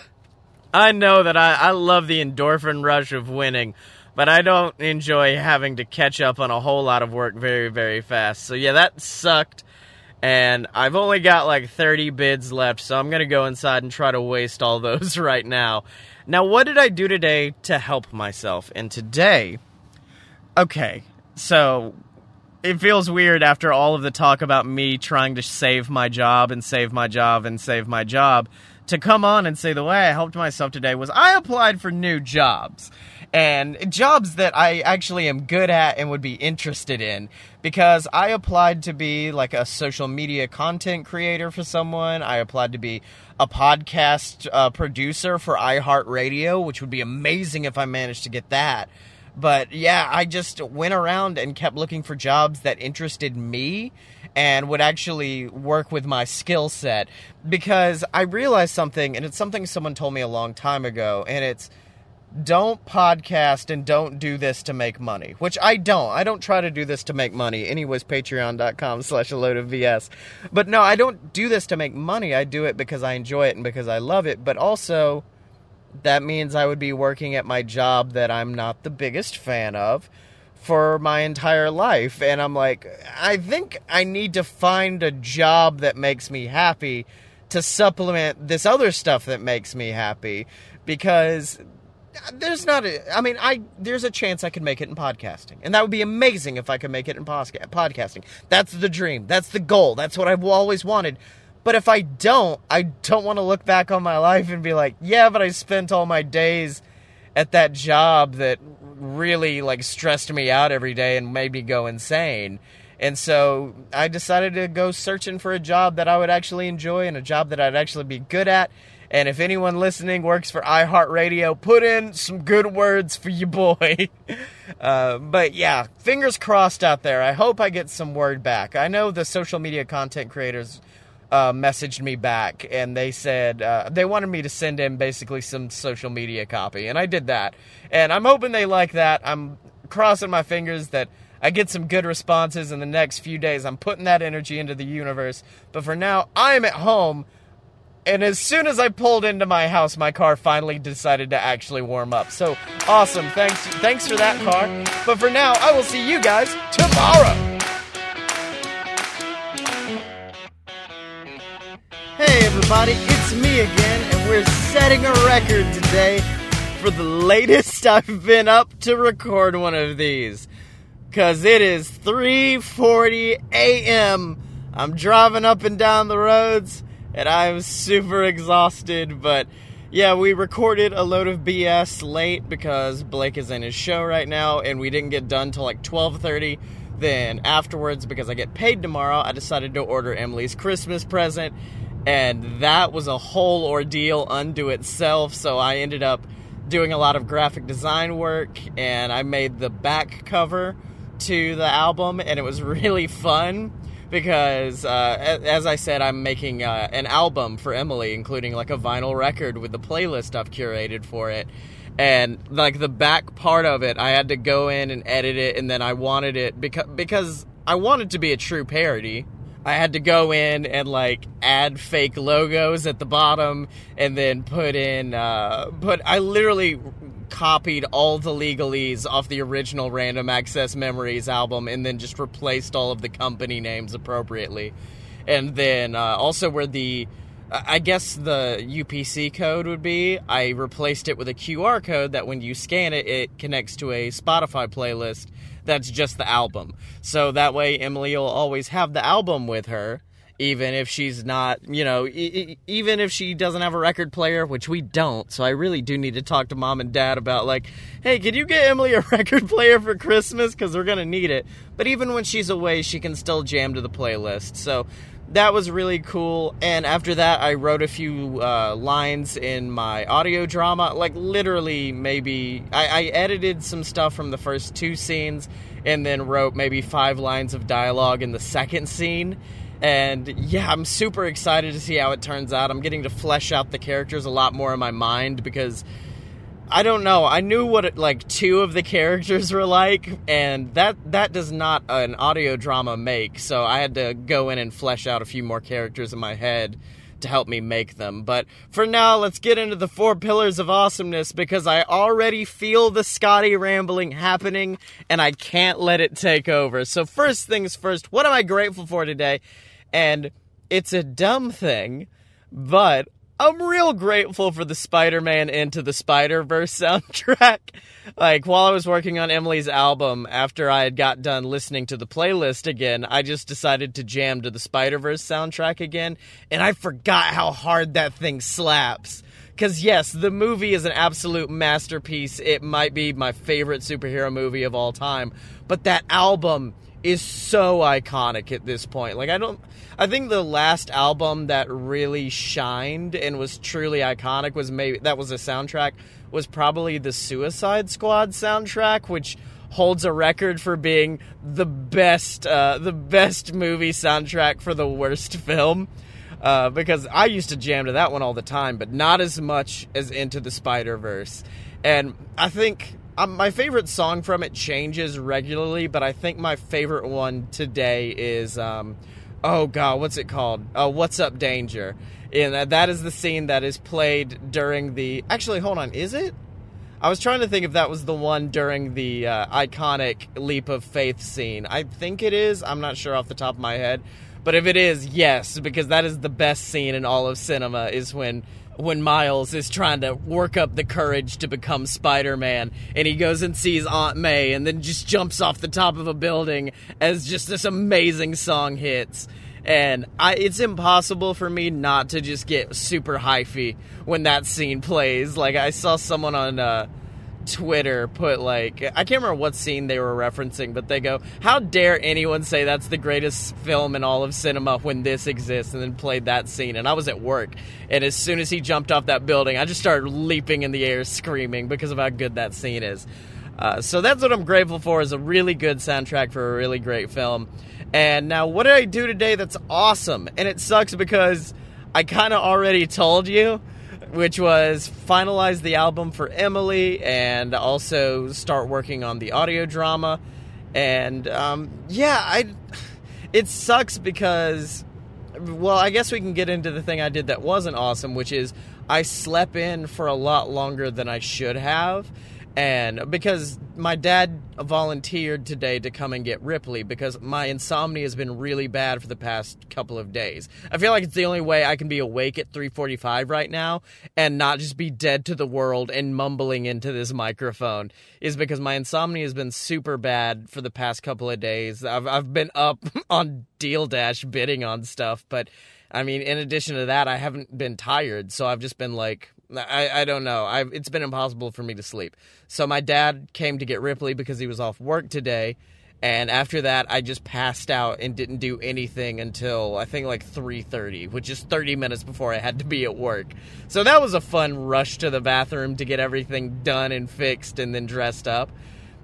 Speaker 1: I know that I. I love the endorphin rush of winning, but I don't enjoy having to catch up on a whole lot of work very, very fast. So yeah, that sucked and I've only got like 30 bids left, so I'm gonna go inside and try to waste all those right now. Now, what did I do today to help myself? And today, okay, so it feels weird after all of the talk about me trying to save my job and save my job and save my job to come on and say the way I helped myself today was I applied for new jobs and jobs that I actually am good at and would be interested in because I applied to be like a social media content creator for someone. I applied to be a podcast uh, producer for iHeartRadio, which would be amazing if I managed to get that. But yeah, I just went around and kept looking for jobs that interested me and would actually work with my skill set because I realized something, and it's something someone told me a long time ago, and it's don't podcast and don't do this to make money which i don't. I don't try to do this to make money. Anyways patreon.com slash a load of BS but no i don't do this to make money. I do it because i enjoy it and because i love it. But also that means i would be working at my job that i'm not the biggest fan of for my entire life. And i'm like i think i need to find a job that makes me happy to supplement this other stuff that makes me happy. Because Uh, there's not a i mean i there's a chance i could make it in podcasting. And that would be amazing if i could make it in podcasting. That's the dream. That's the goal. That's what i've always wanted. But if i don't i don't want to look back on my life and be like yeah but i spent all my days at that job that really like stressed me out every day and made me go insane. And so i decided to go searching for a job that i would actually enjoy and a job that i'd actually be good at And if anyone listening works for iHeartRadio, put in some good words for you boy. uh, but yeah, fingers crossed out there. I hope I get some word back. I know the social media content creators uh, messaged me back and they said uh, they wanted me to send in basically some social media copy, and I did that. And I'm hoping they like that. I'm crossing my fingers that I get some good responses in the next few days. I'm putting that energy into the universe. But for now, I'm at home. And as soon as I pulled into my house, my car finally decided to actually warm up. So awesome. Thanks thanks for that car. But for now, I will see you guys tomorrow. Hey everybody, it's me again, and we're setting a record today for the latest I've been up to record one of these because it is 3:40 a.m. I'm driving up and down the roads and I'm super exhausted, but yeah, we recorded a load of BS late because Blake is in his show right now and we didn't get done till like 12:30. Then afterwards because I get paid tomorrow, I decided to order Emily's Christmas present and that was a whole ordeal unto itself, so I ended up doing a lot of graphic design work and I made the back cover to the album, and it was really fun because, uh, as I said, I'm making uh, an album for Emily, including like a vinyl record with the playlist I've curated for it. And like the back part of it, I had to go in and edit it, and then I wanted it because because I wanted to be a true parody. I had to go in and like add fake logos at the bottom, and then put in uh, put. I literally copied all the legalese off the original Random Access Memories album and then just replaced all of the company names appropriately. And then uh, also where the I guess the UPC code would be. I replaced it with a QR code that when you scan it, it connects to a Spotify playlist that's just the album. So that way, Emily will always have the album with her even if she's not, you know, e- even if she doesn't have a record player, which we don't. So I really do need to talk to mom and dad about, like, hey, can you get Emily a record player for Christmas? Because we're going to need it. But even when she's away, she can still jam to the playlist. So that was really cool. And after that, I wrote a few uh, lines in my audio drama. Like, literally, maybe I-, I edited some stuff from the first two scenes and then wrote maybe five lines of dialogue in the second scene and yeah, I'm super excited to see how it turns out. I'm getting to flesh out the characters a lot more in my mind because I don't know. I knew what it, like two of the characters were like, and that that does not an audio drama make. So I had to go in and flesh out a few more characters in my head to help me make them. But for now, let's get into the four pillars of awesomeness because I already feel the Scotty rambling happening and I can't let it take over. So first things first, what am I grateful for today? And it's a dumb thing, but I'm real grateful for the Spider Man Into the Spider Verse soundtrack. like, while I was working on Emily's album, after I had got done listening to the playlist again, I just decided to jam to the Spider Verse soundtrack again, and I forgot how hard that thing slaps. Because, yes, the movie is an absolute masterpiece. It might be my favorite superhero movie of all time, but that album is so iconic at this point. Like I don't I think the last album that really shined and was truly iconic was maybe that was a soundtrack was probably the Suicide Squad soundtrack which holds a record for being the best uh, the best movie soundtrack for the worst film. Uh, because I used to jam to that one all the time, but not as much as Into the Spider Verse. And I think um, my favorite song from it changes regularly, but I think my favorite one today is, um, oh god, what's it called? Oh, What's Up Danger? And that is the scene that is played during the. Actually, hold on, is it? I was trying to think if that was the one during the uh, iconic Leap of Faith scene. I think it is. I'm not sure off the top of my head. But if it is, yes, because that is the best scene in all of cinema, is when when Miles is trying to work up the courage to become Spider Man, and he goes and sees Aunt May, and then just jumps off the top of a building as just this amazing song hits. And I, it's impossible for me not to just get super hyphy when that scene plays. Like I saw someone on uh, Twitter put like I can't remember what scene they were referencing, but they go, "How dare anyone say that's the greatest film in all of cinema when this exists?" and then played that scene. And I was at work, and as soon as he jumped off that building, I just started leaping in the air, screaming because of how good that scene is. Uh, so that's what I'm grateful for is a really good soundtrack for a really great film. And now, what did I do today that's awesome? And it sucks because I kind of already told you which was finalize the album for Emily and also start working on the audio drama. And um, yeah, I it sucks because well, I guess we can get into the thing I did that wasn't awesome, which is I slept in for a lot longer than I should have and because my dad volunteered today to come and get Ripley because my insomnia has been really bad for the past couple of days. I feel like it's the only way I can be awake at 3:45 right now and not just be dead to the world and mumbling into this microphone is because my insomnia has been super bad for the past couple of days. I've I've been up on Deal Dash bidding on stuff, but I mean, in addition to that, I haven't been tired, so I've just been like I, I don't know. i it's been impossible for me to sleep. So my dad came to get Ripley because he was off work today. And after that, I just passed out and didn't do anything until I think like 3:30, which is 30 minutes before I had to be at work. So that was a fun rush to the bathroom to get everything done and fixed and then dressed up.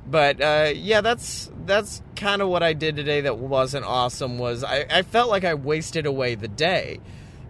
Speaker 1: But uh, yeah, that's that's kind of what I did today. That wasn't awesome. Was I, I felt like I wasted away the day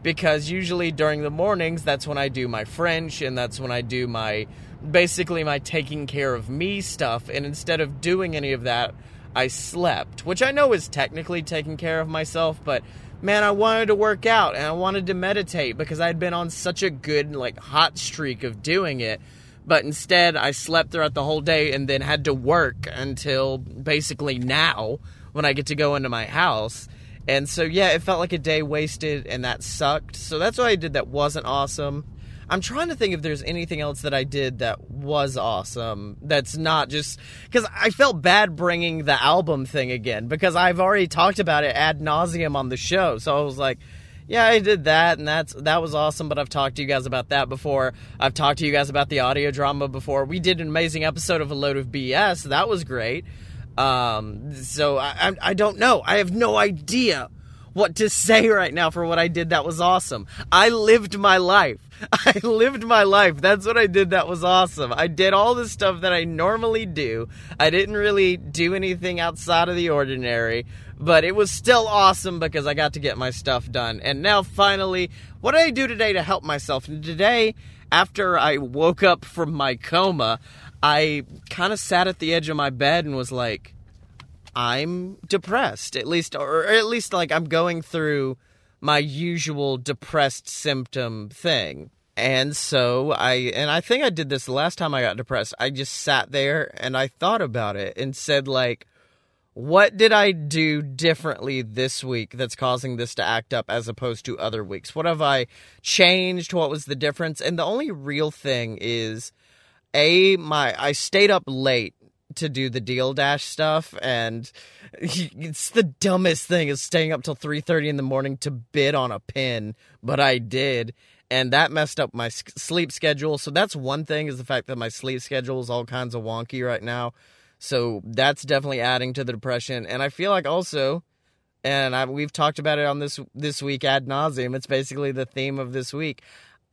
Speaker 1: because usually during the mornings that's when I do my French and that's when I do my basically my taking care of me stuff and instead of doing any of that I slept, which I know is technically taking care of myself, but man, I wanted to work out and I wanted to meditate because I'd been on such a good like hot streak of doing it. But instead, I slept throughout the whole day and then had to work until basically now when I get to go into my house. And so, yeah, it felt like a day wasted, and that sucked. So that's what I did that wasn't awesome. I'm trying to think if there's anything else that I did that was awesome. That's not just because I felt bad bringing the album thing again because I've already talked about it ad nauseum on the show. So I was like, yeah, I did that, and that's that was awesome. But I've talked to you guys about that before. I've talked to you guys about the audio drama before. We did an amazing episode of a load of BS. That was great. Um, so I, I, don't know. I have no idea what to say right now for what I did that was awesome. I lived my life. I lived my life. That's what I did that was awesome. I did all the stuff that I normally do. I didn't really do anything outside of the ordinary, but it was still awesome because I got to get my stuff done. And now finally, what did I do today to help myself? And today, after I woke up from my coma, I kind of sat at the edge of my bed and was like, I'm depressed, at least, or at least like I'm going through my usual depressed symptom thing. And so I, and I think I did this the last time I got depressed. I just sat there and I thought about it and said, like, what did I do differently this week that's causing this to act up as opposed to other weeks? What have I changed? What was the difference? And the only real thing is a my I stayed up late to do the deal dash stuff and it's the dumbest thing is staying up till 3:30 in the morning to bid on a pin but I did and that messed up my sleep schedule. So that's one thing is the fact that my sleep schedule is all kinds of wonky right now. So that's definitely adding to the depression and I feel like also and I, we've talked about it on this this week ad nauseum it's basically the theme of this week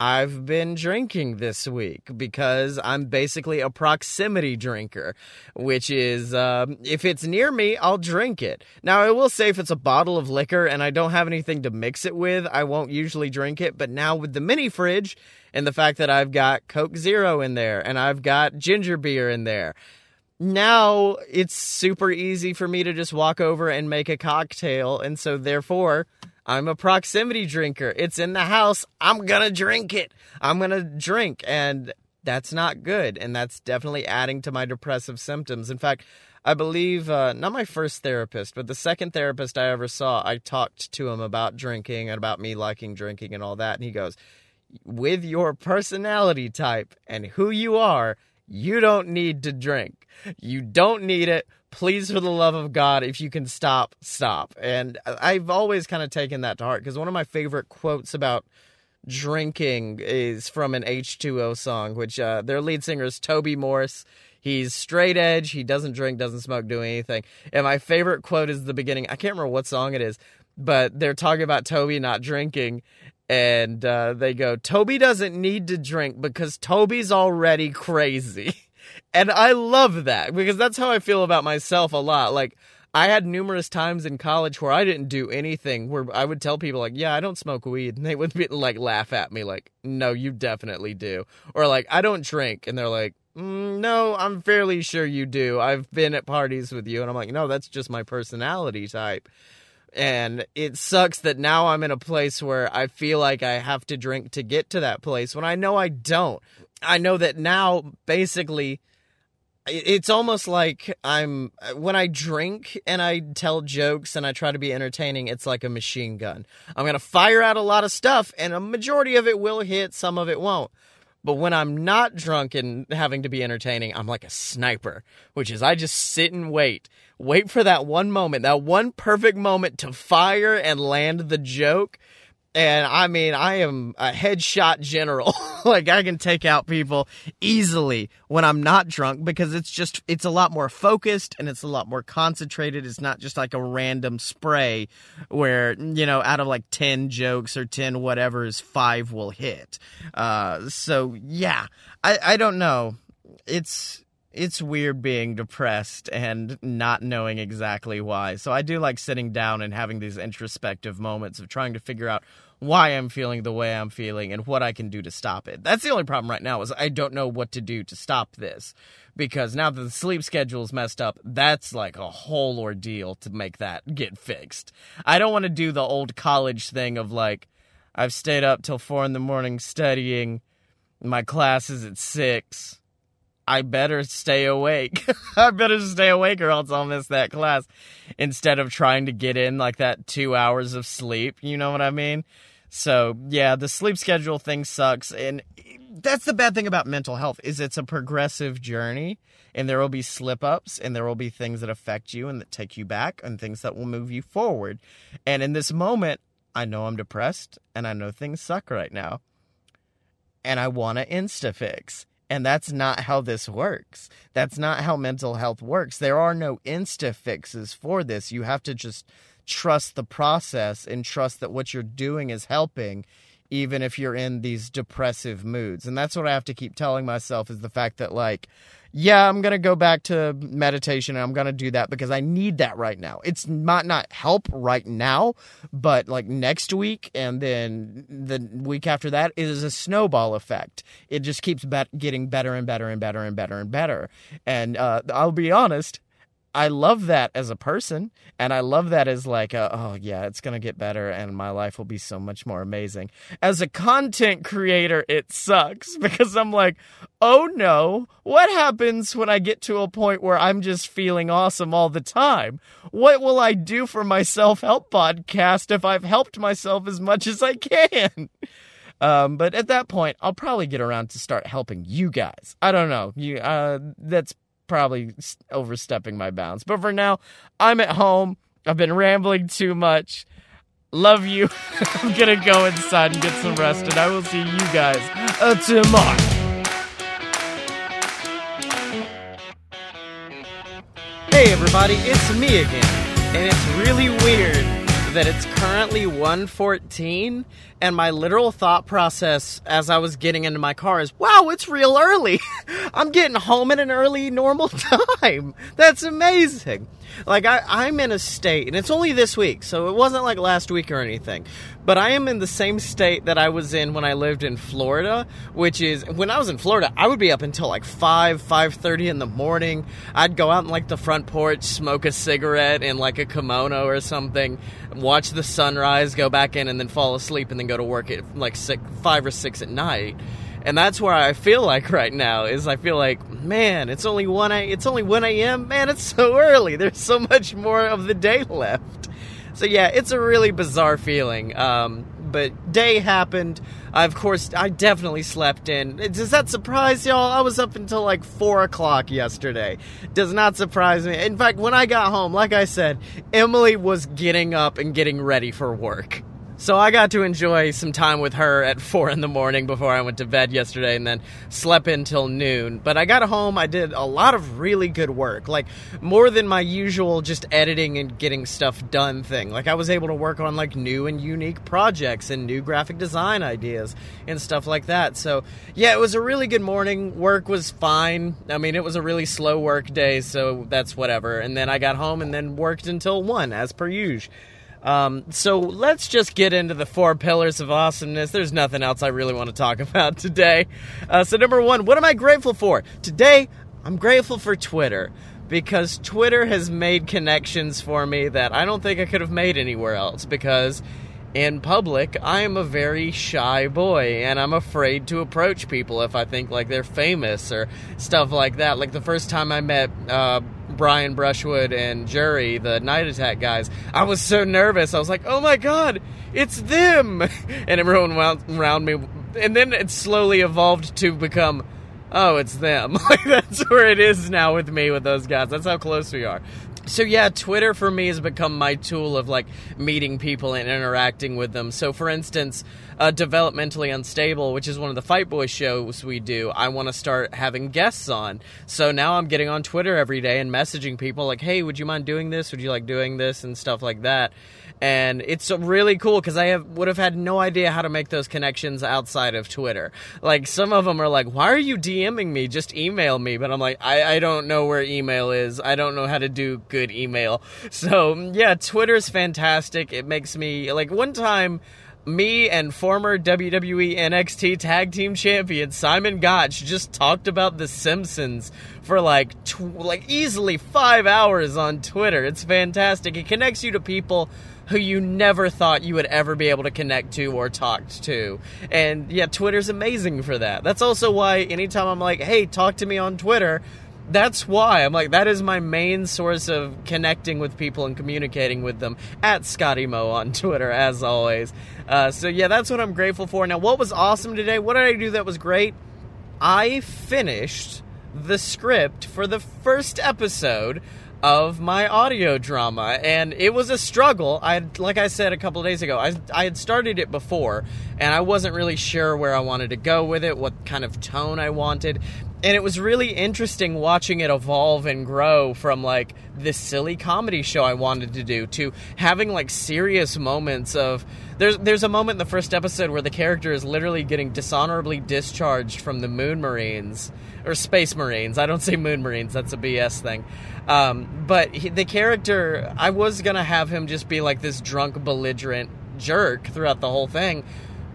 Speaker 1: I've been drinking this week because I'm basically a proximity drinker, which is um, if it's near me, I'll drink it. Now, I will say if it's a bottle of liquor and I don't have anything to mix it with, I won't usually drink it. But now with the mini fridge and the fact that I've got Coke Zero in there and I've got ginger beer in there, now it's super easy for me to just walk over and make a cocktail. And so, therefore, I'm a proximity drinker. It's in the house. I'm going to drink it. I'm going to drink. And that's not good. And that's definitely adding to my depressive symptoms. In fact, I believe, uh, not my first therapist, but the second therapist I ever saw, I talked to him about drinking and about me liking drinking and all that. And he goes, with your personality type and who you are, you don't need to drink. You don't need it please for the love of god if you can stop stop and i've always kind of taken that to heart because one of my favorite quotes about drinking is from an H2O song, which uh, their lead singer is Toby Morse. He's straight edge. He doesn't drink, doesn't smoke, do anything. And my favorite quote is the beginning. I can't remember what song it is, but they're talking about Toby not drinking. And uh, they go, Toby doesn't need to drink because Toby's already crazy. and I love that because that's how I feel about myself a lot. Like, I had numerous times in college where I didn't do anything where I would tell people like, "Yeah, I don't smoke weed." And they would be like laugh at me like, "No, you definitely do." Or like, "I don't drink." And they're like, mm, "No, I'm fairly sure you do. I've been at parties with you." And I'm like, "No, that's just my personality type." And it sucks that now I'm in a place where I feel like I have to drink to get to that place when I know I don't. I know that now basically it's almost like I'm when I drink and I tell jokes and I try to be entertaining, it's like a machine gun. I'm going to fire out a lot of stuff and a majority of it will hit, some of it won't. But when I'm not drunk and having to be entertaining, I'm like a sniper, which is I just sit and wait. Wait for that one moment, that one perfect moment to fire and land the joke and I mean, I am a headshot general. like I can take out people easily when I'm not drunk because it's just it's a lot more focused and it's a lot more concentrated. It's not just like a random spray where, you know, out of like 10 jokes or 10 whatever's 5 will hit. Uh so yeah, I I don't know. It's it's weird being depressed and not knowing exactly why. So I do like sitting down and having these introspective moments of trying to figure out why I'm feeling the way I'm feeling and what I can do to stop it. That's the only problem right now is I don't know what to do to stop this because now that the sleep schedule's messed up, that's like a whole ordeal to make that get fixed. I don't want to do the old college thing of like I've stayed up till 4 in the morning studying, my class is at 6. I better stay awake. I better stay awake or else I'll miss that class instead of trying to get in like that two hours of sleep. You know what I mean? So yeah, the sleep schedule thing sucks, and that's the bad thing about mental health is it's a progressive journey, and there will be slip ups, and there will be things that affect you and that take you back, and things that will move you forward. And in this moment, I know I'm depressed, and I know things suck right now, and I want to insta fix. And that's not how this works. That's not how mental health works. There are no insta fixes for this. You have to just trust the process and trust that what you're doing is helping even if you're in these depressive moods. And that's what I have to keep telling myself is the fact that like yeah, I'm going to go back to meditation and I'm going to do that because I need that right now. It's might not help right now, but like next week and then the week after that is a snowball effect. It just keeps getting better and better and better and better and better. And uh, I'll be honest, I love that as a person, and I love that as like, a, oh yeah, it's gonna get better, and my life will be so much more amazing. As a content creator, it sucks because I'm like, oh no, what happens when I get to a point where I'm just feeling awesome all the time? What will I do for my self help podcast if I've helped myself as much as I can? Um, but at that point, I'll probably get around to start helping you guys. I don't know. You, uh, that's probably overstepping my bounds. But for now, I'm at home. I've been rambling too much. Love you. I'm gonna go inside and get some rest, and I will see you guys uh, tomorrow. Hey everybody, it's me again, and it's really weird that it's currently 114 and my literal thought process as I was getting into my car is, wow, it's real early. I'm getting home at an early normal time. That's amazing. Like I, I'm in a state, and it's only this week, so it wasn't like last week or anything. But I am in the same state that I was in when I lived in Florida, which is when I was in Florida, I would be up until like five, five thirty in the morning. I'd go out in like the front porch, smoke a cigarette in like a kimono or something, watch the sunrise, go back in, and then fall asleep, and then go to work at like six, five or six at night. And that's where I feel like right now is I feel like, man, it's only one a, it's only one a.m. Man, it's so early. There's so much more of the day left. So yeah, it's a really bizarre feeling. Um, but day happened. I, of course, I definitely slept in. Does that surprise y'all? I was up until like four o'clock yesterday. Does not surprise me. In fact, when I got home, like I said, Emily was getting up and getting ready for work. So I got to enjoy some time with her at four in the morning before I went to bed yesterday and then slept until noon. But I got home, I did a lot of really good work. Like more than my usual just editing and getting stuff done thing. Like I was able to work on like new and unique projects and new graphic design ideas and stuff like that. So yeah, it was a really good morning. Work was fine. I mean, it was a really slow work day, so that's whatever. And then I got home and then worked until one, as per usual. Um, so let's just get into the four pillars of awesomeness. There's nothing else I really want to talk about today. Uh, so, number one, what am I grateful for? Today, I'm grateful for Twitter because Twitter has made connections for me that I don't think I could have made anywhere else because in public, I am a very shy boy and I'm afraid to approach people if I think like they're famous or stuff like that. Like the first time I met uh, Brian Brushwood and Jury, the Night Attack guys, I was so nervous. I was like, oh my god, it's them! And everyone around me. And then it slowly evolved to become, oh, it's them. Like that's where it is now with me with those guys. That's how close we are so yeah, Twitter for me has become my tool of like meeting people and interacting with them. So for instance, uh, developmentally unstable, which is one of the Fight Boy shows we do, I want to start having guests on. So now I'm getting on Twitter every day and messaging people like, "Hey, would you mind doing this? Would you like doing this?" and stuff like that and it's really cool because I have would have had no idea how to make those connections outside of Twitter. Like some of them are like, "Why are you DMing me? Just email me." But I'm like, I, I don't know where email is. I don't know how to do good email. So yeah, Twitter's fantastic. It makes me like one time me and former WWE NXT Tag Team Champion Simon Gotch just talked about The Simpsons for like tw- like easily five hours on Twitter. It's fantastic. It connects you to people who you never thought you would ever be able to connect to or talk to. And yeah, Twitter's amazing for that. That's also why anytime I'm like, hey, talk to me on Twitter, that's why I'm like that is my main source of connecting with people and communicating with them at Scotty Mo on Twitter as always. Uh, so yeah, that's what I'm grateful for. Now, what was awesome today? What did I do that was great? I finished the script for the first episode of my audio drama and it was a struggle i like i said a couple days ago I, I had started it before and i wasn't really sure where i wanted to go with it what kind of tone i wanted and it was really interesting watching it evolve and grow from like this silly comedy show I wanted to do to having like serious moments of there's there's a moment in the first episode where the character is literally getting dishonorably discharged from the Moon Marines or Space Marines. I don't say Moon Marines; that's a BS thing. Um, but he, the character, I was gonna have him just be like this drunk, belligerent jerk throughout the whole thing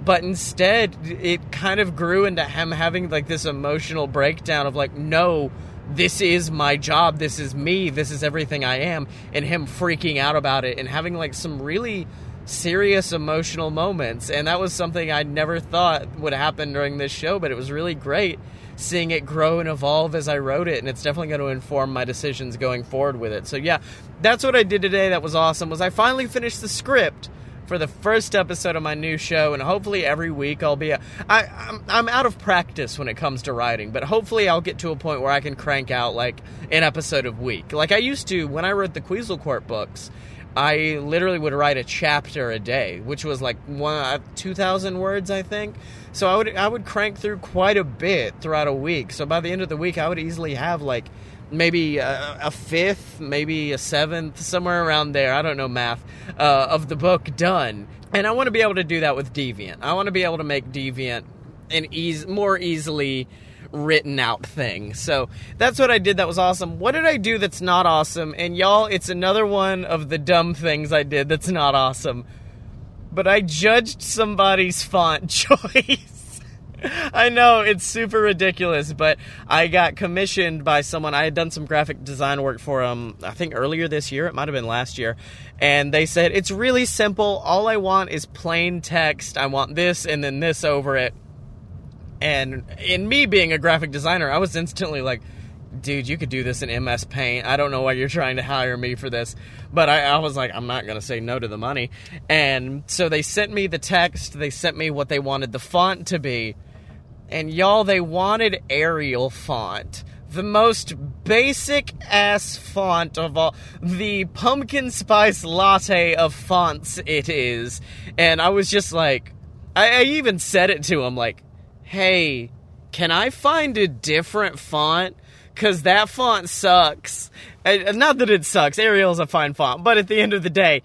Speaker 1: but instead it kind of grew into him having like this emotional breakdown of like no this is my job this is me this is everything i am and him freaking out about it and having like some really serious emotional moments. And that was something i never thought would happen during this show but it was really great seeing it grow and evolve as i wrote it and it's definitely going to inform my decisions going forward with it. So yeah that's what i did today. That was awesome. Was i finally finished the script for the first episode of my new show, and hopefully every week I'll be. A, I, I'm, I'm out of practice when it comes to writing, but hopefully I'll get to a point where I can crank out like an episode a week, like I used to when I wrote the Queasel Court books. I literally would write a chapter a day, which was like one uh, two thousand words, I think. So I would I would crank through quite a bit throughout a week. So by the end of the week, I would easily have like maybe a, a, fifth, maybe a seventh, somewhere around there. I don't know math uh, of the book done, and I want to be able to do that with Deviant. I want to be able to make Deviant an easy, more easily written out thing. So that's what I did. That was awesome. What did I do that's not awesome? And y'all, it's another one of the dumb things I did that's not awesome. But I judged somebody's font choice. I know it's super ridiculous, but I got commissioned by someone. I had done some graphic design work for them, I think earlier this year. It might have been last year. And they said, it's really simple. All I want is plain text. I want this and then this over it. And in me being a graphic designer, I was instantly like, dude, you could do this in MS Paint. I don't know why you're trying to hire me for this. But I, I was like, I'm not going to say no to the money. And so they sent me the text, they sent me what they wanted the font to be and y'all, they wanted Arial font. The most basic ass font of all the pumpkin spice latte of fonts it is. And i was just like I, I, even said it to him like hey can i find a different font? Because that font sucks. And not that it sucks arial's a fine font but at the end of the day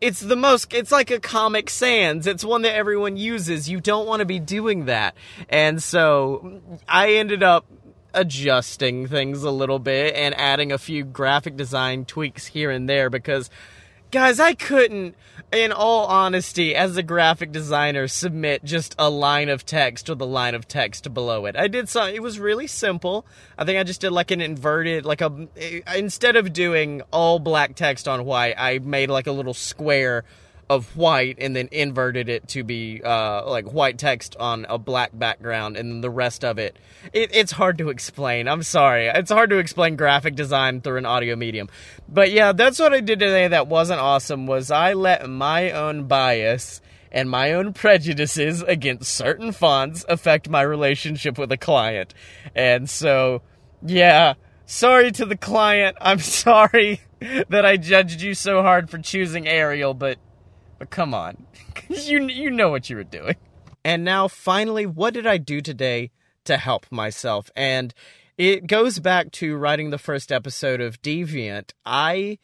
Speaker 1: it's the most it's like a comic sans. It's one that everyone uses. You don't want to be doing that. And so i ended up adjusting things a little bit and adding a few graphic design tweaks here and there because guys i couldn't in all honesty as a graphic designer submit just a line of text with a line of text below it. I did some it was really simple. I think i just did like an inverted like a eh, instead of doing all black text on white i made like a little square of white and then inverted it to be uh, like white text on a black background and the rest of it, it it's hard to explain. I'm sorry. It's hard to explain graphic design through an audio medium. But yeah that's what i did today that wasn't awesome was i let my own bias and my own prejudices against certain fonts affect my relationship with a client. And so yeah sorry to the client. I'm sorry that i judged you so hard for choosing arial but but come on. you you know what you were doing. And now finally, what did I do today to help myself? And it goes back to writing the first episode of Deviant. I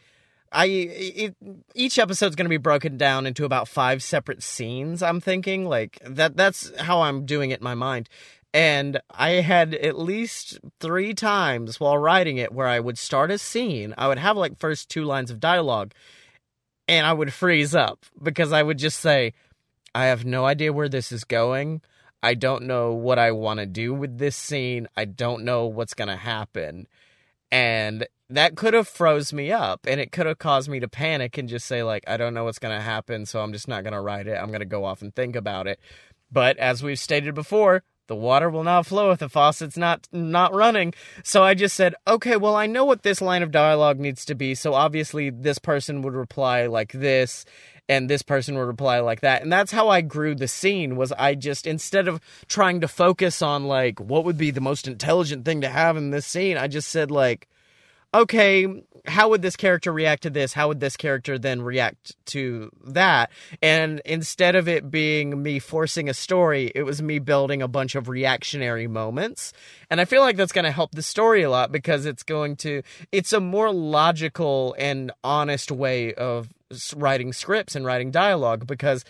Speaker 1: I it, each episode's going to be broken down into about five separate scenes. I'm thinking like that. That's how I'm doing it in my mind. And I had at least three times while writing it where I would start a scene. I would have like first two lines of dialogue, and I would freeze up because I would just say, I have no idea where this is going. I don't know what I want to do with this scene. I don't know what's going to happen. And that could have froze me up and it could have caused me to panic and just say like I don't know what's going to happen, so I'm just not going to write it. I'm going to go off and think about it. But as we've stated before, the water will not flow if the faucet's not not running. So I just said, okay, well I know what this line of dialogue needs to be. So obviously this person would reply like this and this person would reply like that. And that's how I grew the scene was I just instead of trying to focus on like what would be the most intelligent thing to have in this scene, I just said like okay, how would this character react to this? How would this character then react to that? And instead of it being me forcing a story, it was me building a bunch of reactionary moments. And I feel like that's going to help the story a lot because it's going to, it's a more logical and honest way of writing scripts and writing dialogue because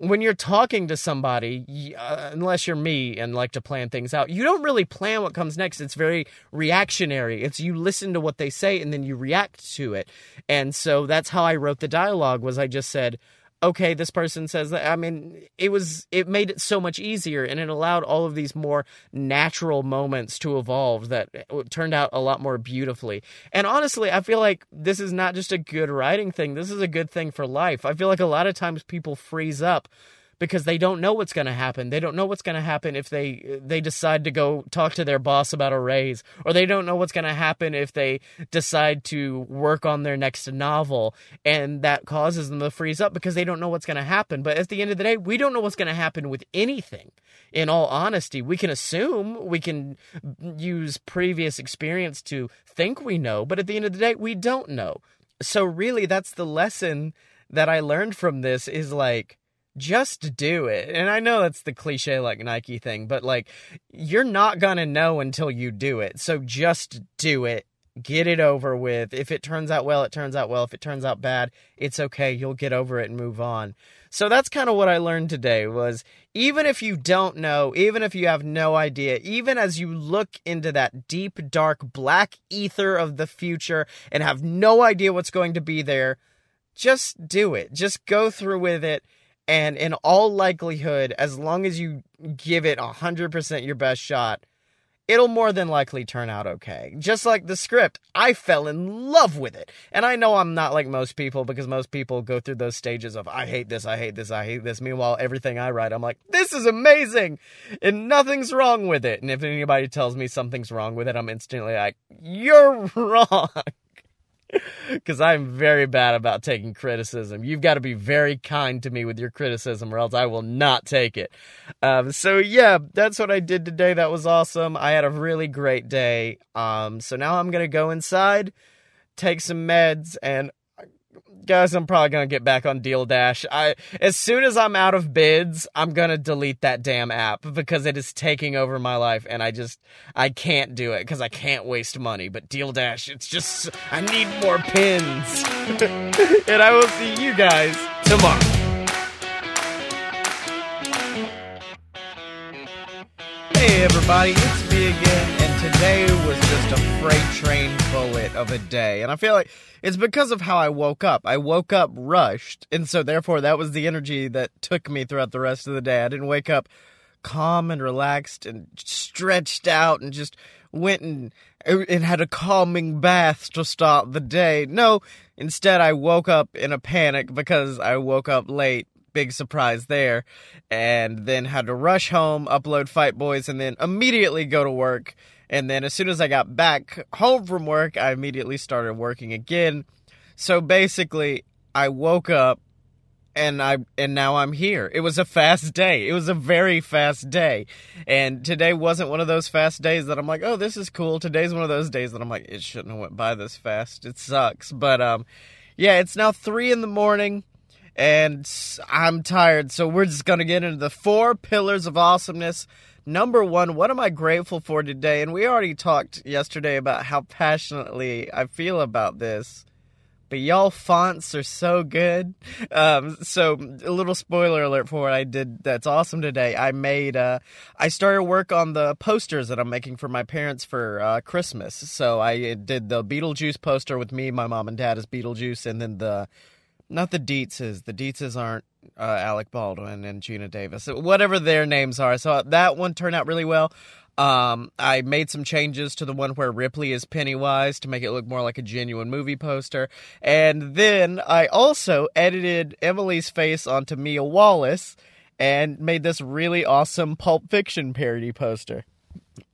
Speaker 1: when you're talking to somebody, uh, unless you're me and like to plan things out, you don't really plan what comes next. It's very reactionary. It's you listen to what they say and then you react to it. And so that's how I wrote the dialogue was I just said, okay, this person says that. I mean, it was, it made it so much easier and it allowed all of these more natural moments to evolve that eh, turned out a lot more beautifully. And honestly, I feel like this is not just a good writing thing, this is a good thing for life. I feel like a lot of times people freeze up because they don't know what's going to happen. They don't know what's going to happen if they they decide to go talk to their boss about a raise, or they don't know what's going to happen if they decide to work on their next novel, and that causes them to freeze up because they don't know what's going to happen. But at the end of the day, we don't know what's going to happen with anything. In all honesty, we can assume, we can use previous experience to think we know, but at the end of the day, we don't know. So really, that's the lesson that I learned from this is like just do it. And I know that's the cliche like Nike thing, but like you're not going to know until you do it. So just do it. Get it over with. If it turns out well, it turns out well. If it turns out bad, it's okay. You'll get over it and move on. So that's kind of what I learned today was even if you don't know, even if you have no idea, even as you look into that deep dark black ether of the future and have no idea what's going to be there, just do it. Just go through with it and in all likelihood, as long as you give it 100% your best shot, it'll more than likely turn out okay. Just like the script, I fell in love with it. And I know I'm not like most people because most people go through those stages of, I hate this, I hate this, I hate this. Meanwhile, everything I write, I'm like, this is amazing and nothing's wrong with it. And if anybody tells me something's wrong with it, I'm instantly like, you're wrong. because I'm very bad about taking criticism. You've got to be very kind to me with your criticism, or else I will not take it. Um, so yeah, that's what I did today. That was awesome. I had a really great day. Um, so now I'm gonna go inside, take some meds, and guys, I'm probably gonna get back on Deal Dash. I as soon as I'm out of bids, I'm gonna delete that damn app because it is taking over my life, and I just I can't do it because I can't waste money. But Deal Dash, it's just I need more pins, and I will see you guys tomorrow. Hey everybody, it's me again, today was just a freight train bullet of a day. And I feel like it's because of how I woke up. I woke up rushed, and so therefore that was the energy that took me throughout the rest of the day. I didn't wake up calm and relaxed and stretched out and just went and and had a calming bath to start the day. No, instead I woke up in a panic because I woke up late big surprise there. And then had to rush home, upload Fight Boys, and then immediately go to work. And then as soon as I got back home from work, I immediately started working again. So basically, I woke up and I and now I'm here. It was a fast day. It was a very fast day. And today wasn't one of those fast days that I'm like, "Oh, this is cool." Today's one of those days that I'm like, "It shouldn't have went by this fast. It sucks." But um yeah, it's now 3 in the morning and I'm tired. So we're just going to get into the four pillars of awesomeness. Number one, what am I grateful for today? And we already talked yesterday about how passionately I feel about this. But y'all fonts are so good. Um, so a little spoiler alert for what I did that's awesome today. I made uh, I started work on the posters that I'm making for my parents for uh, Christmas. So I did the Beetlejuice poster with me, my mom and dad as Beetlejuice, and then the not the Deetzes. The Deetzes aren't uh, Alec Baldwin and Geena Davis, whatever their names are. So that one turned out really well. Um, I made some changes to the one where Ripley is Pennywise to make it look more like a genuine movie poster. And then I also edited Emily's face onto Mia Wallace and made this really awesome Pulp Fiction parody poster.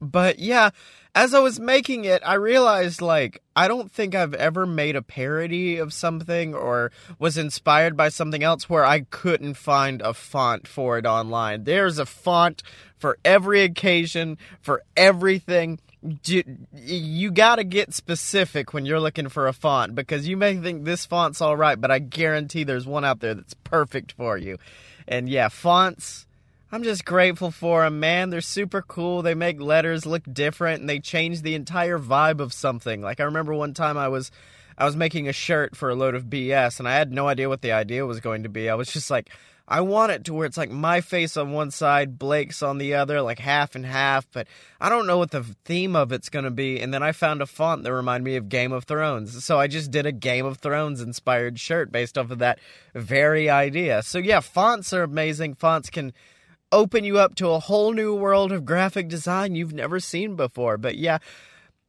Speaker 1: But yeah, as I was making it, I realized like I don't think I've ever made a parody of something or was inspired by something else where I couldn't find a font for it online. There's a font for every occasion, for everything. You got to get specific when you're looking for a font because you may think this font's all right, but I guarantee there's one out there that's perfect for you. And yeah, fonts I'm just grateful for them, man. They're super cool. They make letters look different and they change the entire vibe of something. Like I remember one time I was I was making a shirt for a load of BS and I had no idea what the idea was going to be. I was just like I want it to where it's like my face on one side, Blake's on the other, like half and half, but I don't know what the theme of it's going to be. And then I found a font that reminded me of Game of Thrones. So I just did a Game of Thrones inspired shirt based off of that very idea. So yeah, fonts are amazing. Fonts can open you up to a whole new world of graphic design you've never seen before. But yeah,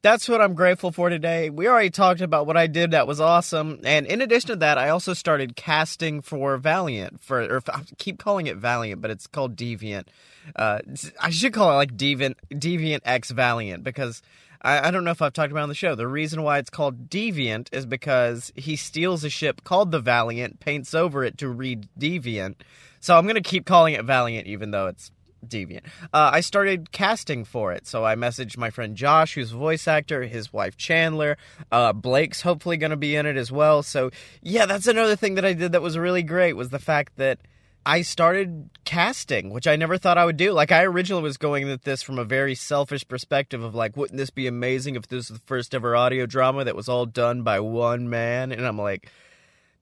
Speaker 1: that's what I'm grateful for today. We already talked about what I did that was awesome. And in addition to that, I also started casting for Valiant for or I keep calling it Valiant, but it's called Deviant. Uh, I should call it like Deviant Deviant X Valiant because I, I don't know if I've talked about on the show. The reason why it's called Deviant is because he steals a ship called the Valiant, paints over it to read Deviant, so I'm going to keep calling it Valiant, even though it's Deviant. Uh, I started casting for it, so I messaged my friend Josh, who's a voice actor, his wife Chandler. Uh, Blake's hopefully going to be in it as well. So yeah, that's another thing that I did that was really great was the fact that I started casting, which I never thought I would do. Like I originally was going at this from a very selfish perspective of like, wouldn't this be amazing if this was the first ever audio drama that was all done by one man? And I'm like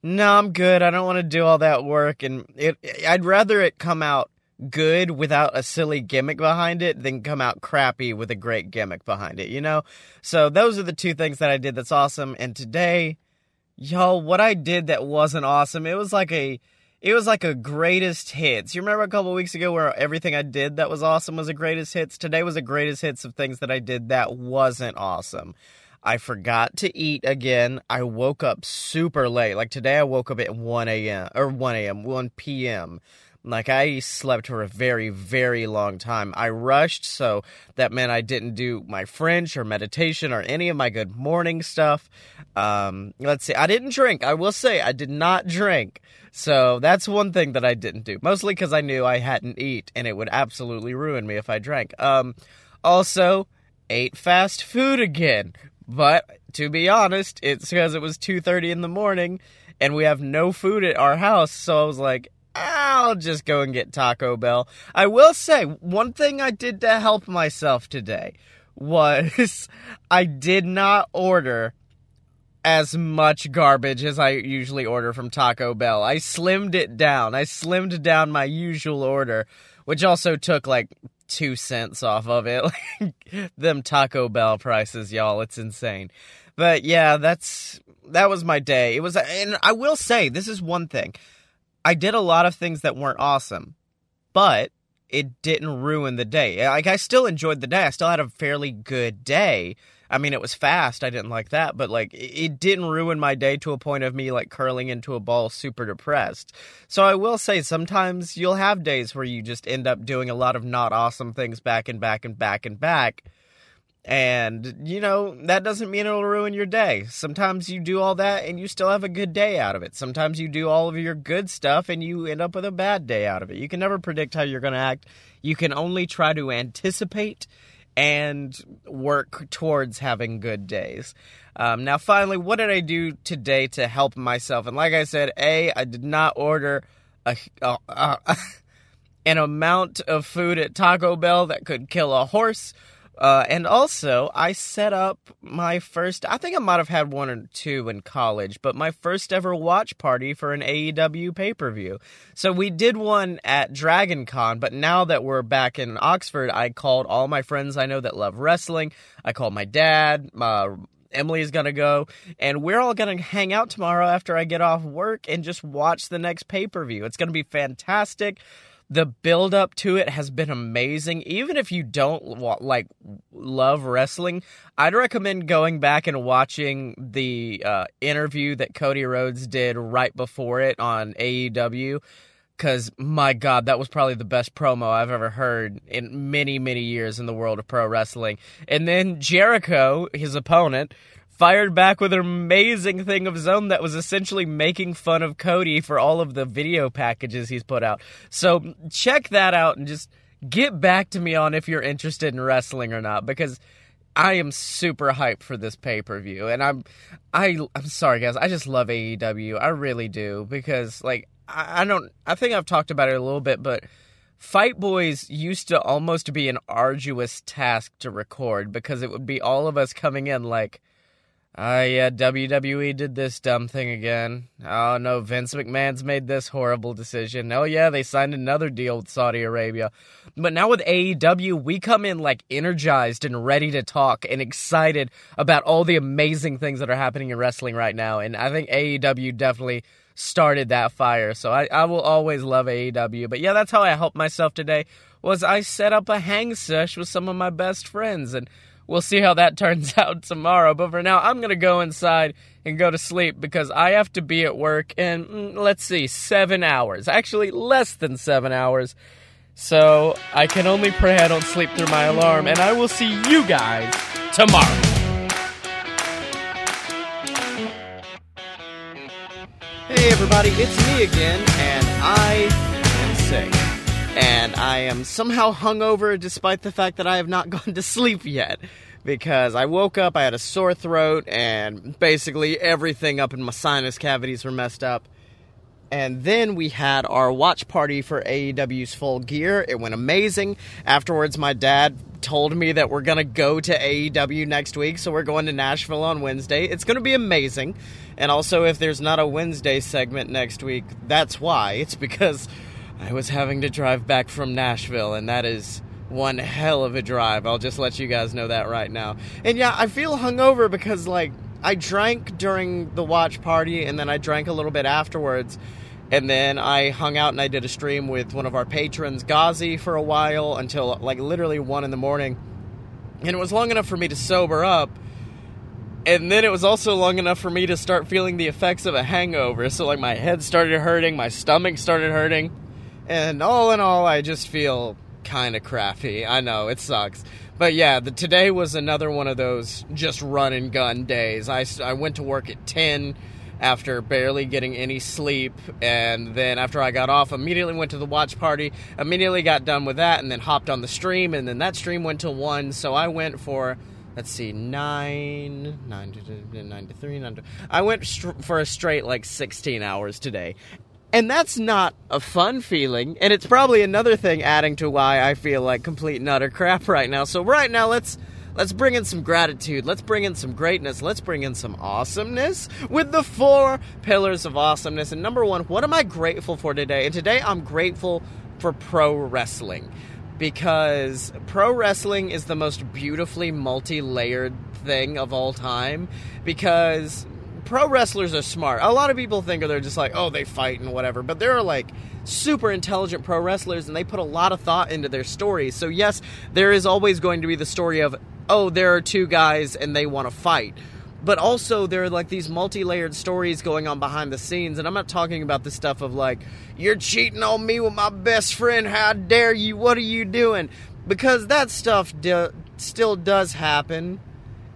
Speaker 1: no, I'm good. I don't want to do all that work. And it, I'd rather it come out good without a silly gimmick behind it than come out crappy with a great gimmick behind it, you know? So those are the two things that I did that's awesome. And today, y'all, what I did that wasn't awesome, it was like a it was like a greatest hits. You remember a couple weeks ago where everything I did that was awesome was a greatest hits? Today was a greatest hits of things that I did that wasn't awesome. I forgot to eat again. I woke up super late. Like today, I woke up at 1 a.m. or 1 a.m., 1 p.m. Like I slept for a very, very long time. I rushed, so that meant I didn't do my French or meditation or any of my good morning stuff. Um, let's see, I didn't drink. I will say I did not drink. So that's one thing that I didn't do. Mostly because I knew I hadn't eat, and it would absolutely ruin me if I drank. Um, also ate fast food again. But to be honest, it's because it was 2:30 in the morning and we have no food at our house, so I was like, I'll just go and get Taco Bell. I will say, one thing I did to help myself today was I did not order as much garbage as I usually order from Taco Bell. I slimmed it down. I slimmed down my usual order, which also took like two cents off of it. Like them Taco Bell prices, y'all. It's insane. But yeah, that's that was my day. It was, and I will say, this is one thing. I did a lot of things that weren't awesome, but it didn't ruin the day. Like I still enjoyed the day. I still had a fairly good day. I mean, it was fast. I didn't like that, but like it didn't ruin my day to a point of me like curling into a ball super depressed. So I will say sometimes you'll have days where you just end up doing a lot of not awesome things back and back and back and back. And, you know, that doesn't mean it'll ruin your day. Sometimes you do all that and you still have a good day out of it. Sometimes you do all of your good stuff and you end up with a bad day out of it. You can never predict how you're going to act. You can only try to anticipate and work towards having good days. Um, now, finally, what did I do today to help myself? And like I said, A, I did not order a, an amount of food at Taco Bell that could kill a horse uh, and also, I set up my first, I think I might have had one or two in college, but my first ever watch party for an AEW pay per view. So we did one at Dragon Con, but now that we're back in Oxford, I called all my friends I know that love wrestling. I called my dad, Emily is gonna go, and we're all gonna hang out tomorrow after I get off work and just watch the next pay per view. It's gonna be fantastic the build up to it has been amazing. Even if you don't like love wrestling, I'd recommend going back and watching the uh, interview that Cody Rhodes did right before it on AEW. Because my God, that was probably the best promo I've ever heard in many, many years in the world of pro wrestling. And then Jericho, his opponent, fired back with an amazing thing of his own that was essentially making fun of Cody for all of the video packages he's put out. So check that out and just get back to me on if you're interested in wrestling or not because I am super hyped for this pay-per-view and I'm I I'm sorry guys, I just love AEW. I really do because like I, I don't I think I've talked about it a little bit but Fight Boys used to almost be an arduous task to record because it would be all of us coming in like Ah, uh, yeah, WWE did this dumb thing again. Oh no, Vince McMahon's made this horrible decision. Oh yeah, they signed another deal with Saudi Arabia. But now with AEW, we come in like energized and ready to talk and excited about all the amazing things that are happening in wrestling right now. And I think AEW definitely started that fire. So I, I will always love AEW. But yeah, that's how I helped myself today was I set up a hang sesh with some of my best friends and We'll see how that turns out tomorrow. But for now, I'm going to go inside and go to sleep because I have to be at work in, mm, let's see, seven hours. Actually, less than seven hours. So I can only pray I don't sleep through my alarm. And I will see you guys tomorrow. Hey everybody, it's me again, and I and I am somehow hungover despite the fact that I have not gone to sleep yet. Because I woke up, I had a sore throat, and basically everything up in my sinus cavities were messed up. And then we had our watch party for AEW's Full Gear. It went amazing. Afterwards, my dad told me that we're going to go to AEW next week, so we're going to Nashville on Wednesday. It's going to be amazing. And also, if there's not a Wednesday segment next week, that's why. It's because I was having to drive back from Nashville, and that is one hell of a drive. I'll just let you guys know that right now. And yeah, I feel hungover because, like, I drank during the watch party, and then I drank a little bit afterwards. And then I hung out and I did a stream with one of our patrons, Gazi, for a while until like literally one in the morning. And it was long enough for me to sober up. And then it was also long enough for me to start feeling the effects of a hangover. So, like, my head started hurting, my stomach started hurting And all in all, I just feel kind of crappy. I know it sucks. But yeah, the, today was another one of those just run and gun days. I, I went to work at 10 after barely getting any sleep. And then after I got off, immediately went to the watch party, immediately got done with that, and then hopped on the stream. And then that stream went to 1. So I went for let's see, nine, nine to, nine to three, nine to, I went for a straight like 16 hours today. And that's not a fun feeling, and it's probably another thing adding to why I feel like complete and utter crap right now. So right now, let's let's bring in some gratitude. Let's bring in some greatness. Let's bring in some awesomeness with the four pillars of awesomeness. And number one, what am I grateful for today? And today, I'm grateful for pro wrestling because pro wrestling is the most beautifully multi-layered thing of all time because pro wrestlers are smart. A lot of people think they're just like, oh, they fight and whatever, but there are like super intelligent pro wrestlers and they put a lot of thought into their stories. So, yes, there is always going to be the story of, oh, there are two guys and they want to fight. But also, there are like these multi layered stories going on behind the scenes. And I'm not talking about the stuff of like, you're cheating on me with my best friend. How dare you? What are you doing? Because that stuff do- still does happen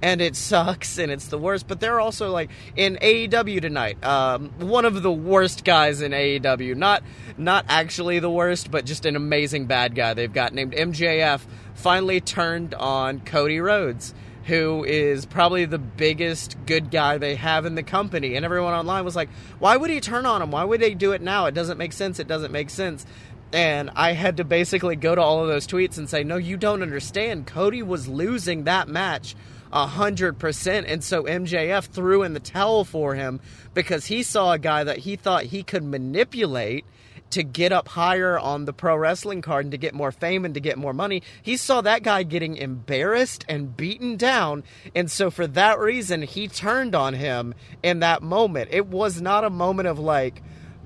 Speaker 1: and it sucks and it's the worst. But they're also like in AEW tonight. Um, one of the worst guys in AEW, not not actually the worst, but just an amazing bad guy they've got named MJF. Finally turned on Cody Rhodes. Who is probably the biggest good guy they have in the company? And everyone online was like, Why would he turn on him? Why would they do it now? It doesn't make sense. It doesn't make sense. And I had to basically go to all of those tweets and say, No, you don't understand. Cody was losing that match 100%. And so MJF threw in the towel for him because he saw a guy that he thought he could manipulate to get up higher on the pro wrestling card and to get more fame and to get more money. He saw that guy getting embarrassed and beaten down. And so for that reason, he turned on him in that moment. It was not a moment of like,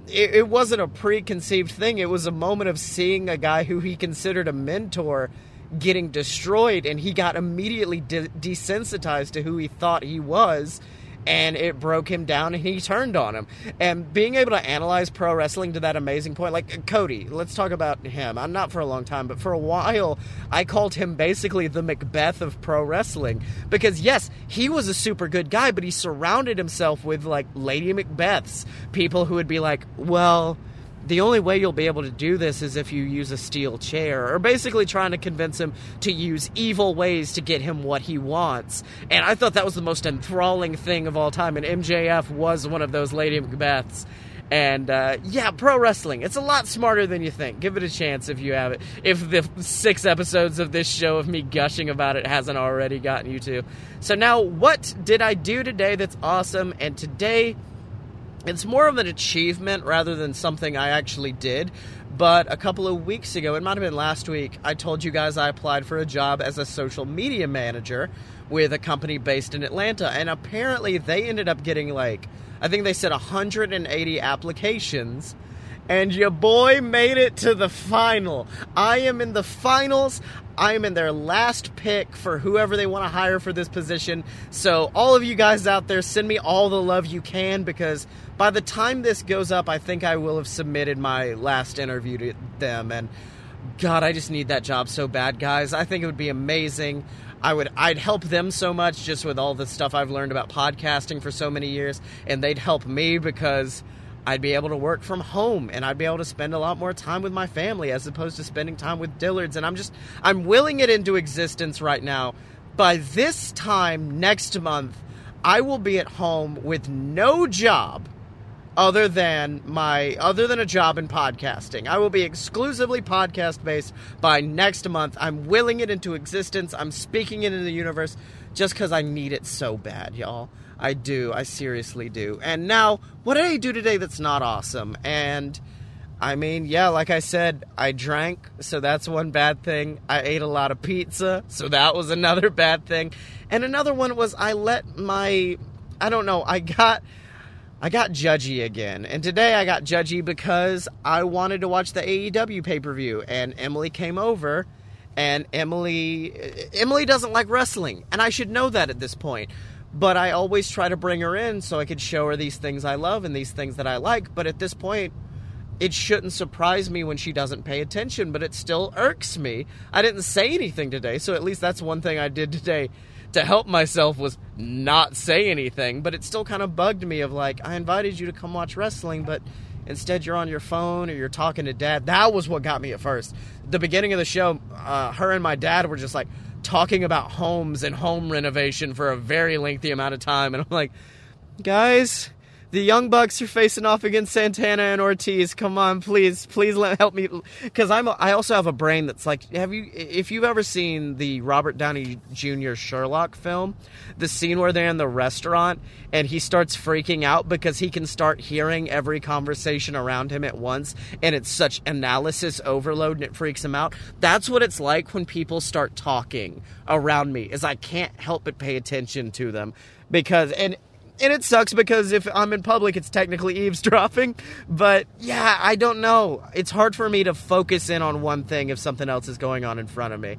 Speaker 1: it, it wasn't a preconceived thing. It was a moment of seeing a guy who he considered a mentor getting destroyed, and he got immediately de- desensitized to who he thought he was. And it broke him down, and he turned on him. And being able to analyze pro wrestling to that amazing point, like Cody, let's talk about him. I'm not for a long time, but for a while, I called him basically the Macbeth of pro wrestling. Because, yes, he was a super good guy, but he surrounded himself with like Lady Macbeths, people who would be like, well, the only way you'll be able to do this is if you use a steel chair, or basically trying to convince him to use evil ways to get him what he wants. And I thought that was the most enthralling thing of all time, and MJF was one of those Lady Macbeths. And uh, yeah, pro wrestling, it's a lot smarter than you think. Give it a chance if you have it. If the six episodes of this show of me gushing about it hasn't already gotten you to. So now, what did I do today that's awesome? And today, it's more of an achievement rather than something I actually did. But a couple of weeks ago, it might have been last week, I told you guys I applied for a job as a social media manager with a company based in Atlanta. And apparently, they ended up getting like, I think they said 180 applications and your boy made it to the final. I am in the finals. I am in their last pick for whoever they want to hire for this position. So, all of you guys out there, send me all the love you can because by the time this goes up, I think I will have submitted my last interview to them. And God, I just need that job so bad, guys. I think it would be amazing. I would I'd help them so much just with all the stuff I've learned about podcasting for so many years, and they'd help me because I'd be able to work from home and I'd be able to spend a lot more time with my family as opposed to spending time with Dillards. And I'm just, I'm willing it into existence right now. By this time next month, I will be at home with no job other than my other than a job in podcasting. I will be exclusively podcast based by next month. I'm willing it into existence. I'm speaking it into the universe just cuz I need it so bad, y'all. I do. I seriously do. And now, what did I do today that's not awesome? And I mean, yeah, like I said, I drank, so that's one bad thing. I ate a lot of pizza, so that was another bad thing. And another one was I let my I don't know, I got I got judgy again. And today I got judgy because I wanted to watch the AEW pay-per-view and Emily came over and Emily Emily doesn't like wrestling, and I should know that at this point but I always try to bring her in so I could show her these things I love and these things that I like. But at this point, it shouldn't surprise me when she doesn't pay attention, but it still irks me. I didn't say anything today, so at least that's one thing I did today to help myself was not say anything, but it still kind of bugged me of like I invited you to come watch wrestling, but instead you're on your phone or you're talking to dad. That was what got me at first. The beginning of the show, uh, her and my dad were just like talking about homes and home renovation for a very lengthy amount of time, and I'm like, guys, the Young Bucks are facing off against Santana and Ortiz. Come on, please, please let help me, because I'm. A, I also have a brain that's like, have you? If you've ever seen the Robert Downey Jr. Sherlock film, the scene where they're in the restaurant and he starts freaking out because he can start hearing every conversation around him at once, and it's such analysis overload and it freaks him out. That's what it's like when people start talking around me. Is I can't help but pay attention to them because and and it sucks because if I'm in public, it's technically eavesdropping. But yeah, I don't know. It's hard for me to focus in on one thing if something else is going on in front of me.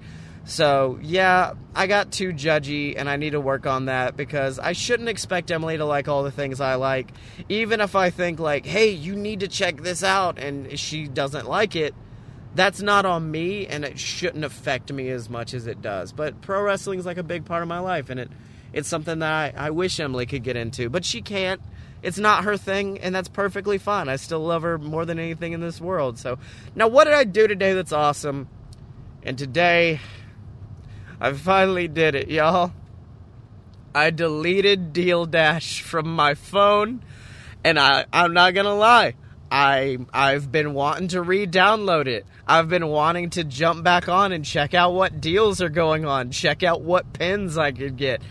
Speaker 1: So yeah, I got too judgy, and I need to work on that because I shouldn't expect Emily to like all the things I like. Even if I think like, hey, you need to check this out, and she doesn't like it. That's not on me, and it shouldn't affect me as much as it does. But pro wrestling is like a big part of my life, and it it's something that I, I wish Emily could get into, but she can't. It's not her thing, and that's perfectly fine. I still love her more than anything in this world. So, now what did I do today that's awesome? And today, I finally did it, y'all. I deleted Deal Dash from my phone, and I, I'm not gonna lie. I I've been wanting to re-download it. I've been wanting to jump back on and check out what deals are going on, check out what pins I could get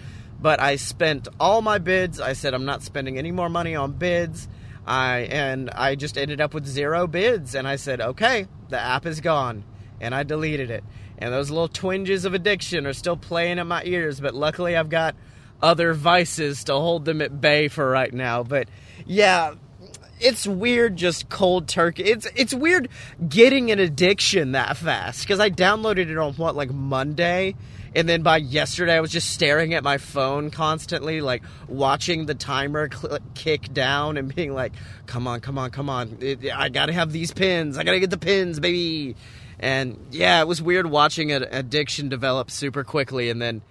Speaker 1: but I spent all my bids. I said I'm not spending any more money on bids. I and I just ended up with zero bids and I said, "Okay, the app is gone." And I deleted it. And those little twinges of addiction are still playing in my ears, but luckily I've got other vices to hold them at bay for right now. But yeah, it's weird just cold turkey. It's it's weird getting an addiction that fast because I downloaded it on what like Monday and then by yesterday, I was just staring at my phone constantly, like watching the timer cl- kick down and being like, come on, come on, come on. It, I gotta have these pins. I gotta get the pins, baby. And yeah, it was weird watching an addiction develop super quickly and then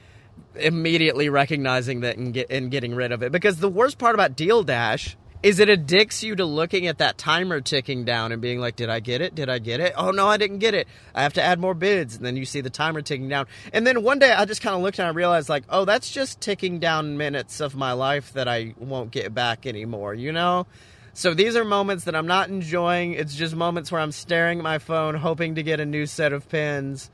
Speaker 1: immediately recognizing that and, get, and getting rid of it. Because the worst part about Deal Dash is it addicts you to looking at that timer ticking down and being like, did I get it? Did I get it? Oh no, I didn't get it. I have to add more bids. And then you see the timer ticking down. And then one day I just kind of looked and I realized like, oh, that's just ticking down minutes of my life that I won't get back anymore, you know? So these are moments that I'm not enjoying. It's just moments where I'm staring at my phone, hoping to get a new set of pins.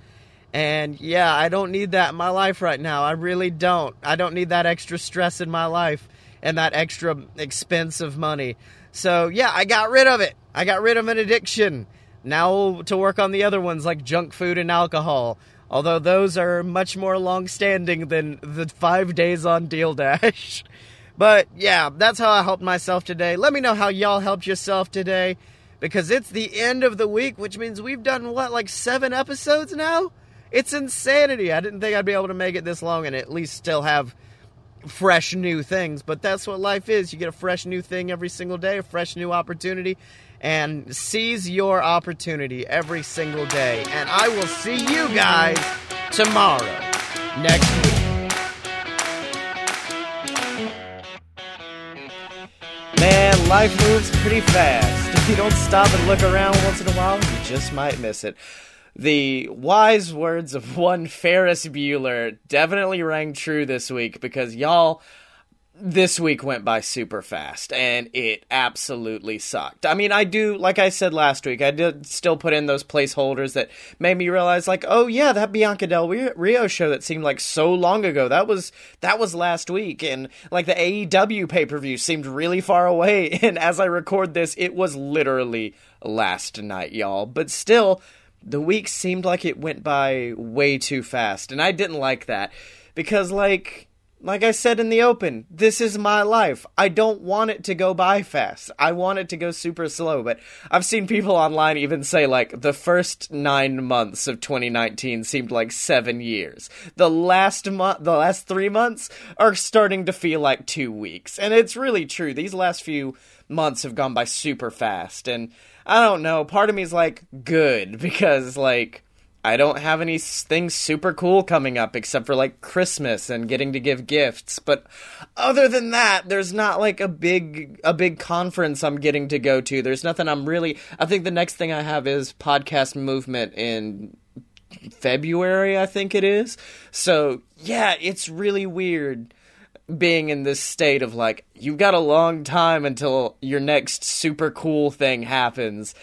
Speaker 1: And yeah, I don't need that in my life right now. I really don't. I don't need that extra stress in my life and that extra expense of money. So, yeah, I got rid of it. I got rid of an addiction. Now to work on the other ones like junk food and alcohol. Although those are much more long standing than the five days on Deal Dash. but yeah, that's how I helped myself today. Let me know how y'all helped yourself today. Because it's the end of the week, which means we've done what, like seven episodes now? It's insanity. I didn't think I'd be able to make it this long and at least still have fresh new things, but that's what life is. You get a fresh new thing every single day, a fresh new opportunity, and seize your opportunity every single day. And I will see you guys tomorrow, next week. Man, life moves pretty fast. If you don't stop and look around once in a while, you just might miss it the wise words of one Ferris Bueller definitely rang true this week because y'all this week went by super fast and it absolutely sucked. I mean, I do, like I said last week, I did still put in those placeholders that made me realize, like, oh yeah, that Bianca Del Rio show that seemed like so long ago. That was that was last week, and like the AEW pay per view seemed really far away. And as I record this, it was literally last night, y'all. But still, the week seemed like it went by way too fast, and I didn't like that because, like, like I said in the open, this is my life. I don't want it to go by fast. I want it to go super slow. But I've seen people online even say, like, the first nine months of 2019 seemed like seven years. The last month, the last three months are starting to feel like two weeks. And it's really true. These last few months have gone by super fast. And I don't know. Part of me is like, good, because, like, I don't have anything super cool coming up except for like Christmas and getting to give gifts. But other than that, there's not like a big a big conference I'm getting to go to. There's nothing I'm really I think the next thing I have is podcast movement in February, I think it is. So, yeah, it's really weird being in this state of like you've got a long time until your next super cool thing happens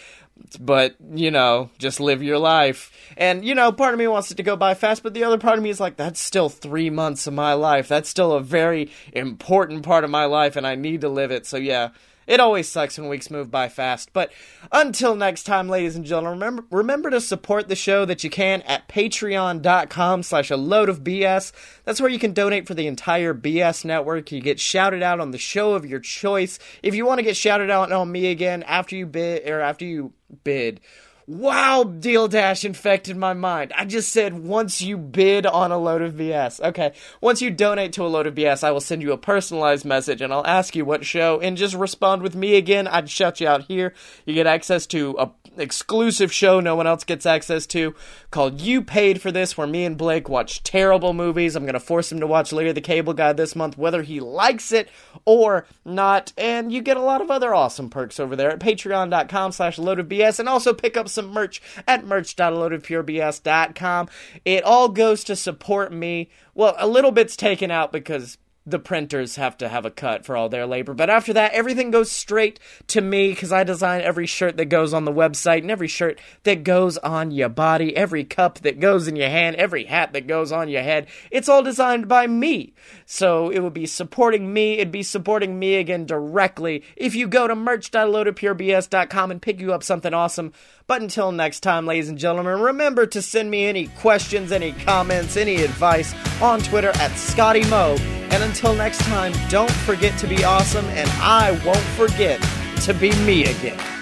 Speaker 1: but you know just live your life. And you know part of me wants it to go by fast but the other part of me is like that's still three months of my life. That's still a very important part of my life and i need to live it. So yeah it always sucks when weeks move by fast. But until next time, ladies and gentlemen, remember, remember to support the show that you can at patreon.com slash a load of BS. That's where you can donate for the entire BS network. You get shouted out on the show of your choice. If you want to get shouted out on me again after you bid or after you bid Wow, Deal Dash infected my mind. I just said once you bid on a load of BS. Okay, once you donate to a load of BS, I will send you a personalized message and I'll ask you what show and just respond with me again. I'd shout you out here. You get access to a exclusive show no one else gets access to called You Paid for This, where me and Blake watch terrible movies. I'm going to force him to watch Larry the Cable Guy this month, whether he likes it or not. And you get a lot of other awesome perks over there at patreon.com slash loadofbs and also pick up some merch at merch.loadedpurebs.com. It all goes to support me. Well, a little bit's taken out because the printers have to have a cut for all their labor. But after that, everything goes straight to me because I design every shirt that goes on the website and every shirt that goes on your body, every cup that goes in your hand, every hat that goes on your head. It's all designed by me. So it would be supporting me. It'd be supporting me again directly if you go to merch.loadedpurebs.com and pick you up something awesome. But until next time, ladies and gentlemen, remember to send me any questions, any comments, any advice on Twitter at Scotty Mo. And until next time, don't forget to be awesome, and I won't forget to be me again.